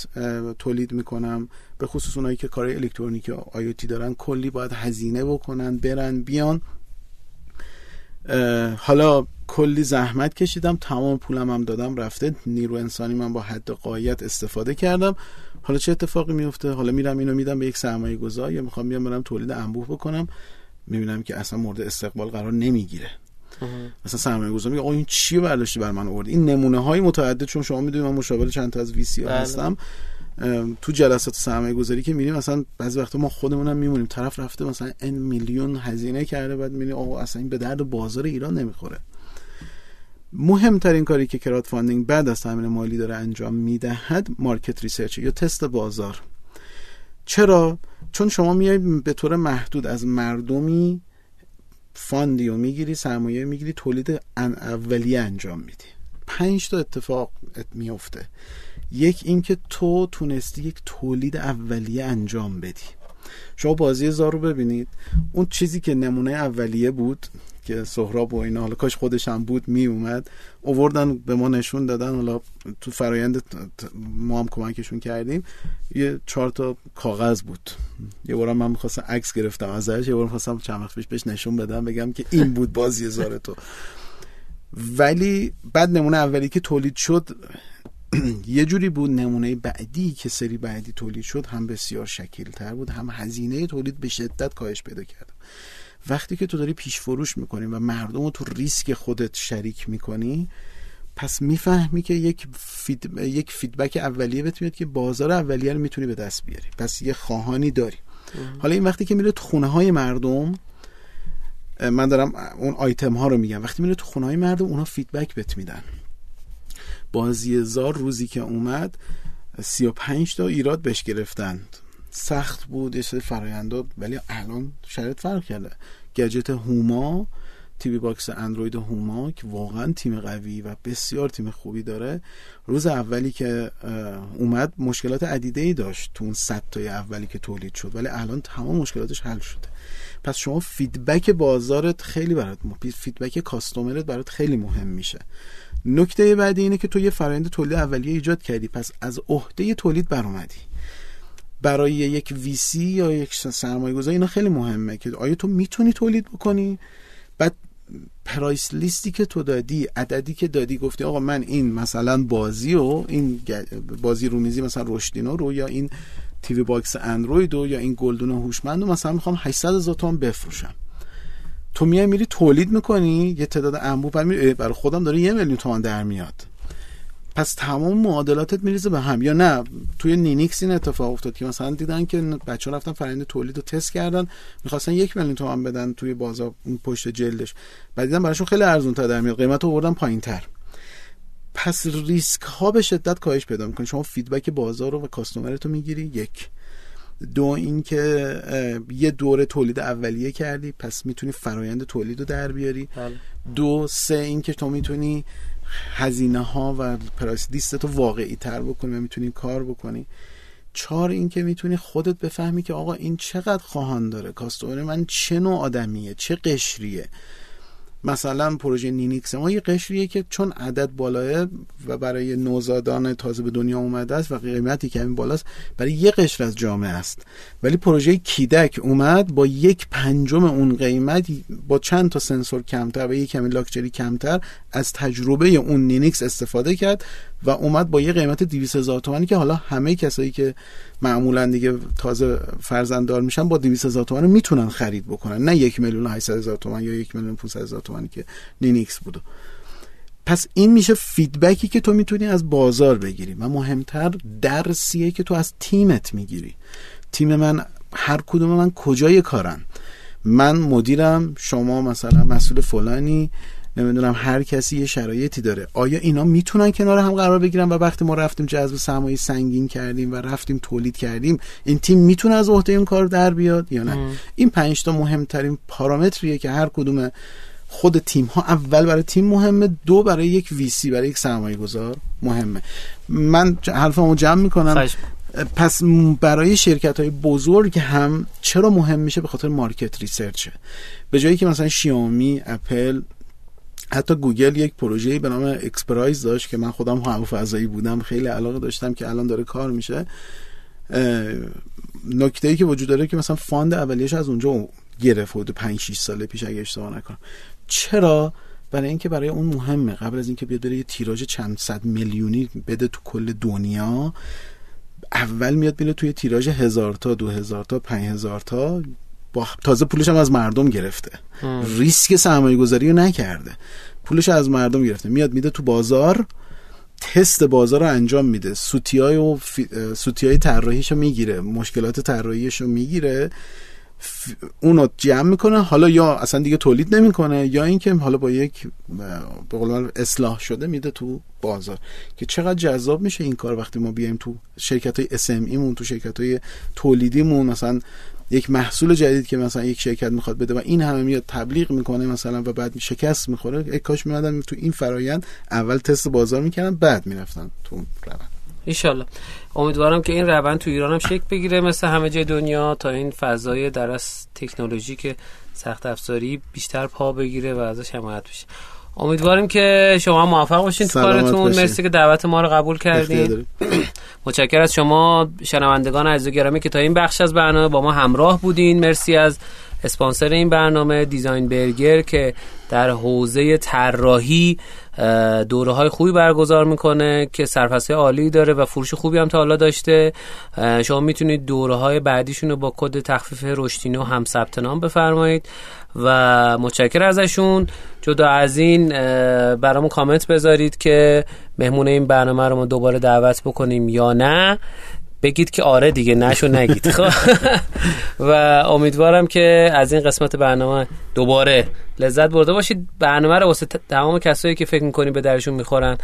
تولید می‌کنم. به خصوص اونایی که کار الکترونیک یا آیوتی دارن کلی باید هزینه بکنن برن بیان. حالا کلی زحمت کشیدم تمام پولم هم دادم رفته نیرو انسانی من با حد قایت استفاده کردم. حالا چه اتفاقی میفته؟ حالا میرم اینو میدم به یک سرمایه گذار یا می‌خوام بیام برم تولید انبوه بکنم. می‌بینم که اصلا مورد استقبال قرار نمی‌گیره. مثلا سرمایه گذار میگه این چی برداشتی برا من آوردی؟ این نمونه های متعدد چون شما می‌دونید من مشاور چند تا از VC بله. تو جلسات سرمایه گذاری که میریم مثلا بعضی وقتا ما خودمونم میمونیم. طرف رفته مثلا n میلیون هزینه کرده بعد می‌بینی آقا اصلا این به درد بازار ایران نمی‌خوره. مهمترین کاری که crowdfunding بعد از تامین مالی داره انجام می‌دهد market research یا تست بازار. چرا؟ چون شما میای به طور محدود از مردمی فاندی و می‌گیری سرمایه می‌گیری تولید اولیه انجام میدی. پنج تا اتفاق میفته یک اینکه تو تونستی یک تولید اولیه انجام بدی. شما بازی زار رو ببینید. اون چیزی که نمونه اولیه بود که سهراب و اینا حالا کاش خودش هم بود می اومد. اووردن به ما نشون دادن. حالا تو فرایند ما هم کمکشون کردیم. یه چهار تا کاغذ بود. یه بارم من می‌خواستم عکس گرفتم ازش یه بارم خواستم چند وقت پیش بهش نشون بدم بگم که این بود بازی زار تو. ولی بعد نمونه اولی که تولید شد یه جوری بود نمونه بعدی که سری بعدی تولید شد هم بسیار شکیل تر بود هم هزینه تولید به شدت کاهش پیدا کرد. وقتی که تو داری پیش فروش می‌کنی و مردم رو تو ریسک خودت شریک می‌کنی پس می‌فهمی که یک, فید... یک feedback اولیه بهت میاد که بازار اولیه رو می‌تونی به دست بیاری. پس یه خواهانی داری. حالا این وقتی که میره تو خونه های مردم من دارم اون آیتم ها رو میگم. وقتی میره تو خونه های مردم اونا feedback بهت میدن. بازی زار روزی که اومد 35 تا ایراد بهش گرفتند. سخت بود یه فراینده ولی الان شرط فرق کرده. گجت هوما TV box اندروید هوما که واقعا تیم قوی و بسیار تیم خوبی داره. روز اولی که اومد مشکلات عدیده ای داشت تو اون صد تای اولی که تولید شد ولی الان تمام مشکلاتش حل شده. پس شما feedback بازارت خیلی برات feedback customer ت برات خیلی مهم میشه. نکته بعدی اینه که تو یه فرآیند تولید اولیه ایجاد کردی پس از عهده تولید برآمدی. برای یک VC یا یک سرمایه گذاری اینا خیلی مهمه که آیا تو می‌تونی تولید بکنی؟ بعد price list ی که تو دادی عددی که دادی گفتی آقا من این مثلا بازی و این بازی رومیزی مثلا رشدینو رو یا این TV box اندروید و یا این گلدون هوشمند رو مثلا می‌خوام 800 هزار تومان بفروشم. تو میای میری تولید می‌کنی یه تعداد انبوه برای خودم داره یه میلیون تومان در میاد. پس تمام معادلاتت میریزه به هم. یا نه توی نینیکس این اتفاق افتاد که مثلا دیدن که بچه ها رفتن فرآیند تولید رو تست کردن می‌خواستن یک میلیون تومن بدن توی بازار اون پشت جلدش. بعد دیدن براشون خیلی ارزون تر در میاد قیمت رو پایین تر پس ریسک ها به شدت کاهش پیدا می‌کنه. شما feedback بازار رو و customer تو می‌گیری یک. دو اینکه یه دوره تولید اولیه کردی پس می‌تونی فرایند تولید رو در بیاری. بله. دو سه اینکه تو می‌تونی هزینه ها و price list تو واقعی تر بکنی و می‌تونی کار بکنی. چهار اینکه می‌تونی خودت بفهمی که آقا این چقدر خواهان داره. customer من چه نوع آدمیه؟ چه قشریه؟ مثلا پروژه نینیکس ما یه قشریه که چون عدد بالاه و برای نوزادان تازه به دنیا اومده است و قیمتی که همین بالاست برای یه قشر از جامعه است. ولی پروژه کیدک اومد با یک پنجم اون قیمت با چند تا سنسور کمتر و یک کمی لاکچری کمتر از تجربه اون نینیکس استفاده کرد. و اومد با یه قیمت 200 هزار تومانی که حالا همه کسایی که معمولا دیگه تازه فرزنددار میشن با 200 هزار تومان می‌تونن خرید بکنن. نه یک میلیون 800 هزار تومان یا یک میلیون 500 هزار تومانی که نینیکس بود. پس این میشه feedback ی که تو می‌تونی از بازار بگیری و مهمتر درسیه که تو از تیمت می‌گیری. تیم من هر کدوم من کجای کارن؟ من مدیرم شما مثلا مسئول فلانی نمی‌دونم هر کسی یه شرایطی داره. آیا اینا می‌تونن کنار هم قرار بگیرن؟ و وقتی ما رفتیم جذب سرمایه سنگین کردیم و رفتیم تولید کردیم این تیم می‌تونه از عهده این کار در بیاد یا نه؟ این پنج تا مهمترین پارامتریه که هر کدوم خود تیم ها اول برای تیم مهمه دو برای یک ویسی برای یک سرمایه گذار مهمه. من حرفمو جمع می‌کنم. پس برای شرکت های بزرگ هم چرا مهم میشه؟ به خاطر market research ه. به جایی که مثلا شیائومی اپل حتی گوگل یک پروژه به نام XPRIZE داشت که من خودم هوافضایی بودم. خیلی علاقه داشتم که الان داره کار میشه. نکته ای که وجود داره که مثلا fund اولیش از اونجا گرفت بود 5 6 سال پیش اگه اشتباه نکنم. چرا؟ برای اینکه برای اون مهمه. قبل از اینکه بیاد بره یه تیراژ چند صد میلیونی بده تو کل دنیا اول میاد میره توی تیراژ هزار تا دو هزار تا پنج هزار تا. با تازه پولش هم از مردم گرفته. ریسک سرمایه گذاری رو نکرده. پولش از مردم گرفته. میاد میده تو بازار تست بازار رو انجام میده. سوتیای و فی... سوتیای طراحیشو می‌گیره. مشکلات طراحیش رو می‌گیره. اونو جمع می‌کنه. حالا یا اصلا دیگه تولید نمی‌کنه یا اینکه حالا با یک به قول اصلاح شده میده تو بازار. که چقدر جذاب میشه این کار وقتی ما بیایم تو شرکت های SME مون تو شرکت های تولیدیمون. مثلا یک محصول جدید که مثلا یک شرکت می‌خواد بده و این همه میاد تبلیغ می‌کنه مثلا و بعد شکست می‌خوره یک کاش میادن تو این فرایند اول تست بازار می‌کردن بعد می‌رفتن تو روند. ایشالله امیدوارم که این روند تو ایران هم شکل بگیره مثل همه جای دنیا تا این فضای درس تکنولوژی که سخت افزاری بیشتر پا بگیره و ازش حمایت بشه. امیدواریم که شما موفق باشین تو کارتون. مرسی که دعوت ما رو قبول کردین. <clears throat> متشکر از شما شنوندگان عزیز و گرامی که تا این بخش از برنامه با ما همراه بودین. مرسی از اسپانسر این برنامه دیزاین برگر که در حوزه طراحی دوره های خوبی برگزار می‌کنه که سرفصل عالی داره و فروش خوبی هم تا حالا داشته. شما می‌تونید دوره های بعدیشون رو با کد تخفیف رشتینو هم ثبت نام بفرمایید. و متشکر ازشون. جدا از این برامون کامنت بذارید که مهمون این برنامه رو ما دوباره دعوت بکنیم یا نه. بگید که آره دیگه نشو نگید. <laughs> خب. و امیدوارم که از این قسمت برنامه دوباره لذت برده باشید. برنامه رو واسه تمام کسایی که فکر می‌کنید به درشون می‌خورن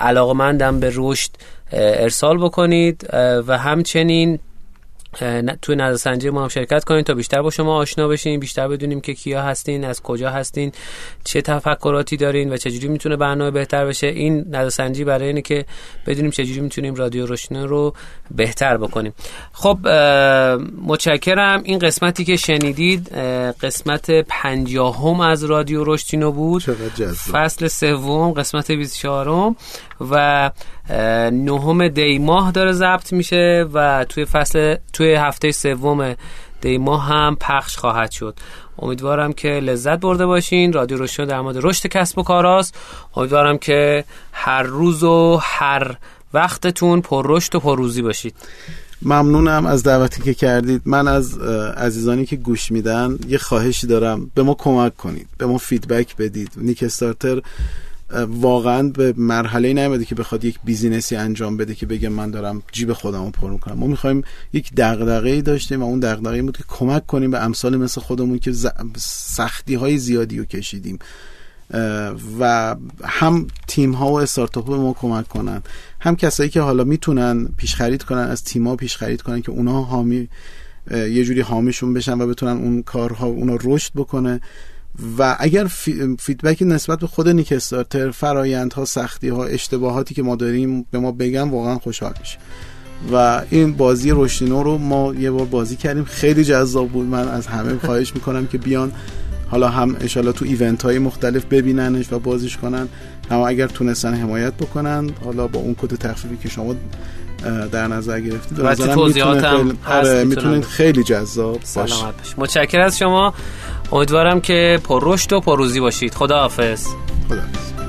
علاقمندم به رشد ارسال بکنید. و همچنین توی نظرسنجی ما هم شرکت کنید تا بیشتر با شما آشنا بشین بیشتر بدونیم که کیا هستین از کجا هستین چه تفکراتی دارین و چجوری می‌تونه برنامه بهتر بشه. این نظرسنجی برای اینه که بدونیم چجوری می‌تونیم رادیو روشنه رو بهتر بکنیم. خب متشکرم. این قسمتی که شنیدید قسمت پنجاهم از رادیو روشتینو بود. فصل سوم قسمت 24 و نهم دی ماه داره ضبط میشه و توی فصل توی هفته سوم دی ماه هم پخش خواهد شد. امیدوارم که لذت برده باشین. رادیو روشن در مورد رشد کسب و کاراست. امیدوارم که هر روز و هر وقتتون پر رشد و پر روزی باشید. ممنونم از دعوتی که کردید. من از عزیزانی که گوش میدن یه خواهشی دارم. به ما کمک کنید. به ما feedback بدید. نیک استارتر واقعا به مرحله نیومده که بخواد یک business ی انجام بده که بگه من دارم جیب خودم رو پر می‌کنم. ما می‌خوایم یک دغدغه ای داشتیم و اون دغدغه بود که کمک کنیم به امثال مثل خودمون که سختی های زیادی رو کشیدیم. و هم تیم ها و استارتاپ به ما کمک کنن. هم کسایی که حالا می‌تونن پیش خرید کنن از تیم ها پیش خرید کنن که اونها حامی یه جوری حامیشون بشن و بتونن اون کارها اونا رشد بکنه. و اگر فیدبکی نسبت به خود نیک استارتر فرایندها سختی ها اشتباهاتی که ما داریم به ما بگن واقعا خوشحال میشه و این بازی رشدینو رو ما یه بار بازی کردیم. خیلی جذاب بود. من از همه خواهش می‌کنم که بیان. حالا هم اشالا تو ایونت های مختلف ببیننش و بازیش کنن. اما اگر تونستن حمایت بکنن حالا با اون کد تخفیفی که شما در نظر گرفتید و توضیحات هم می‌تونید خیلی جذاب باشه. متشکرم از شما. امیدوارم که پر رشد و پرروزی باشید. خدا حافظ خدا حافظ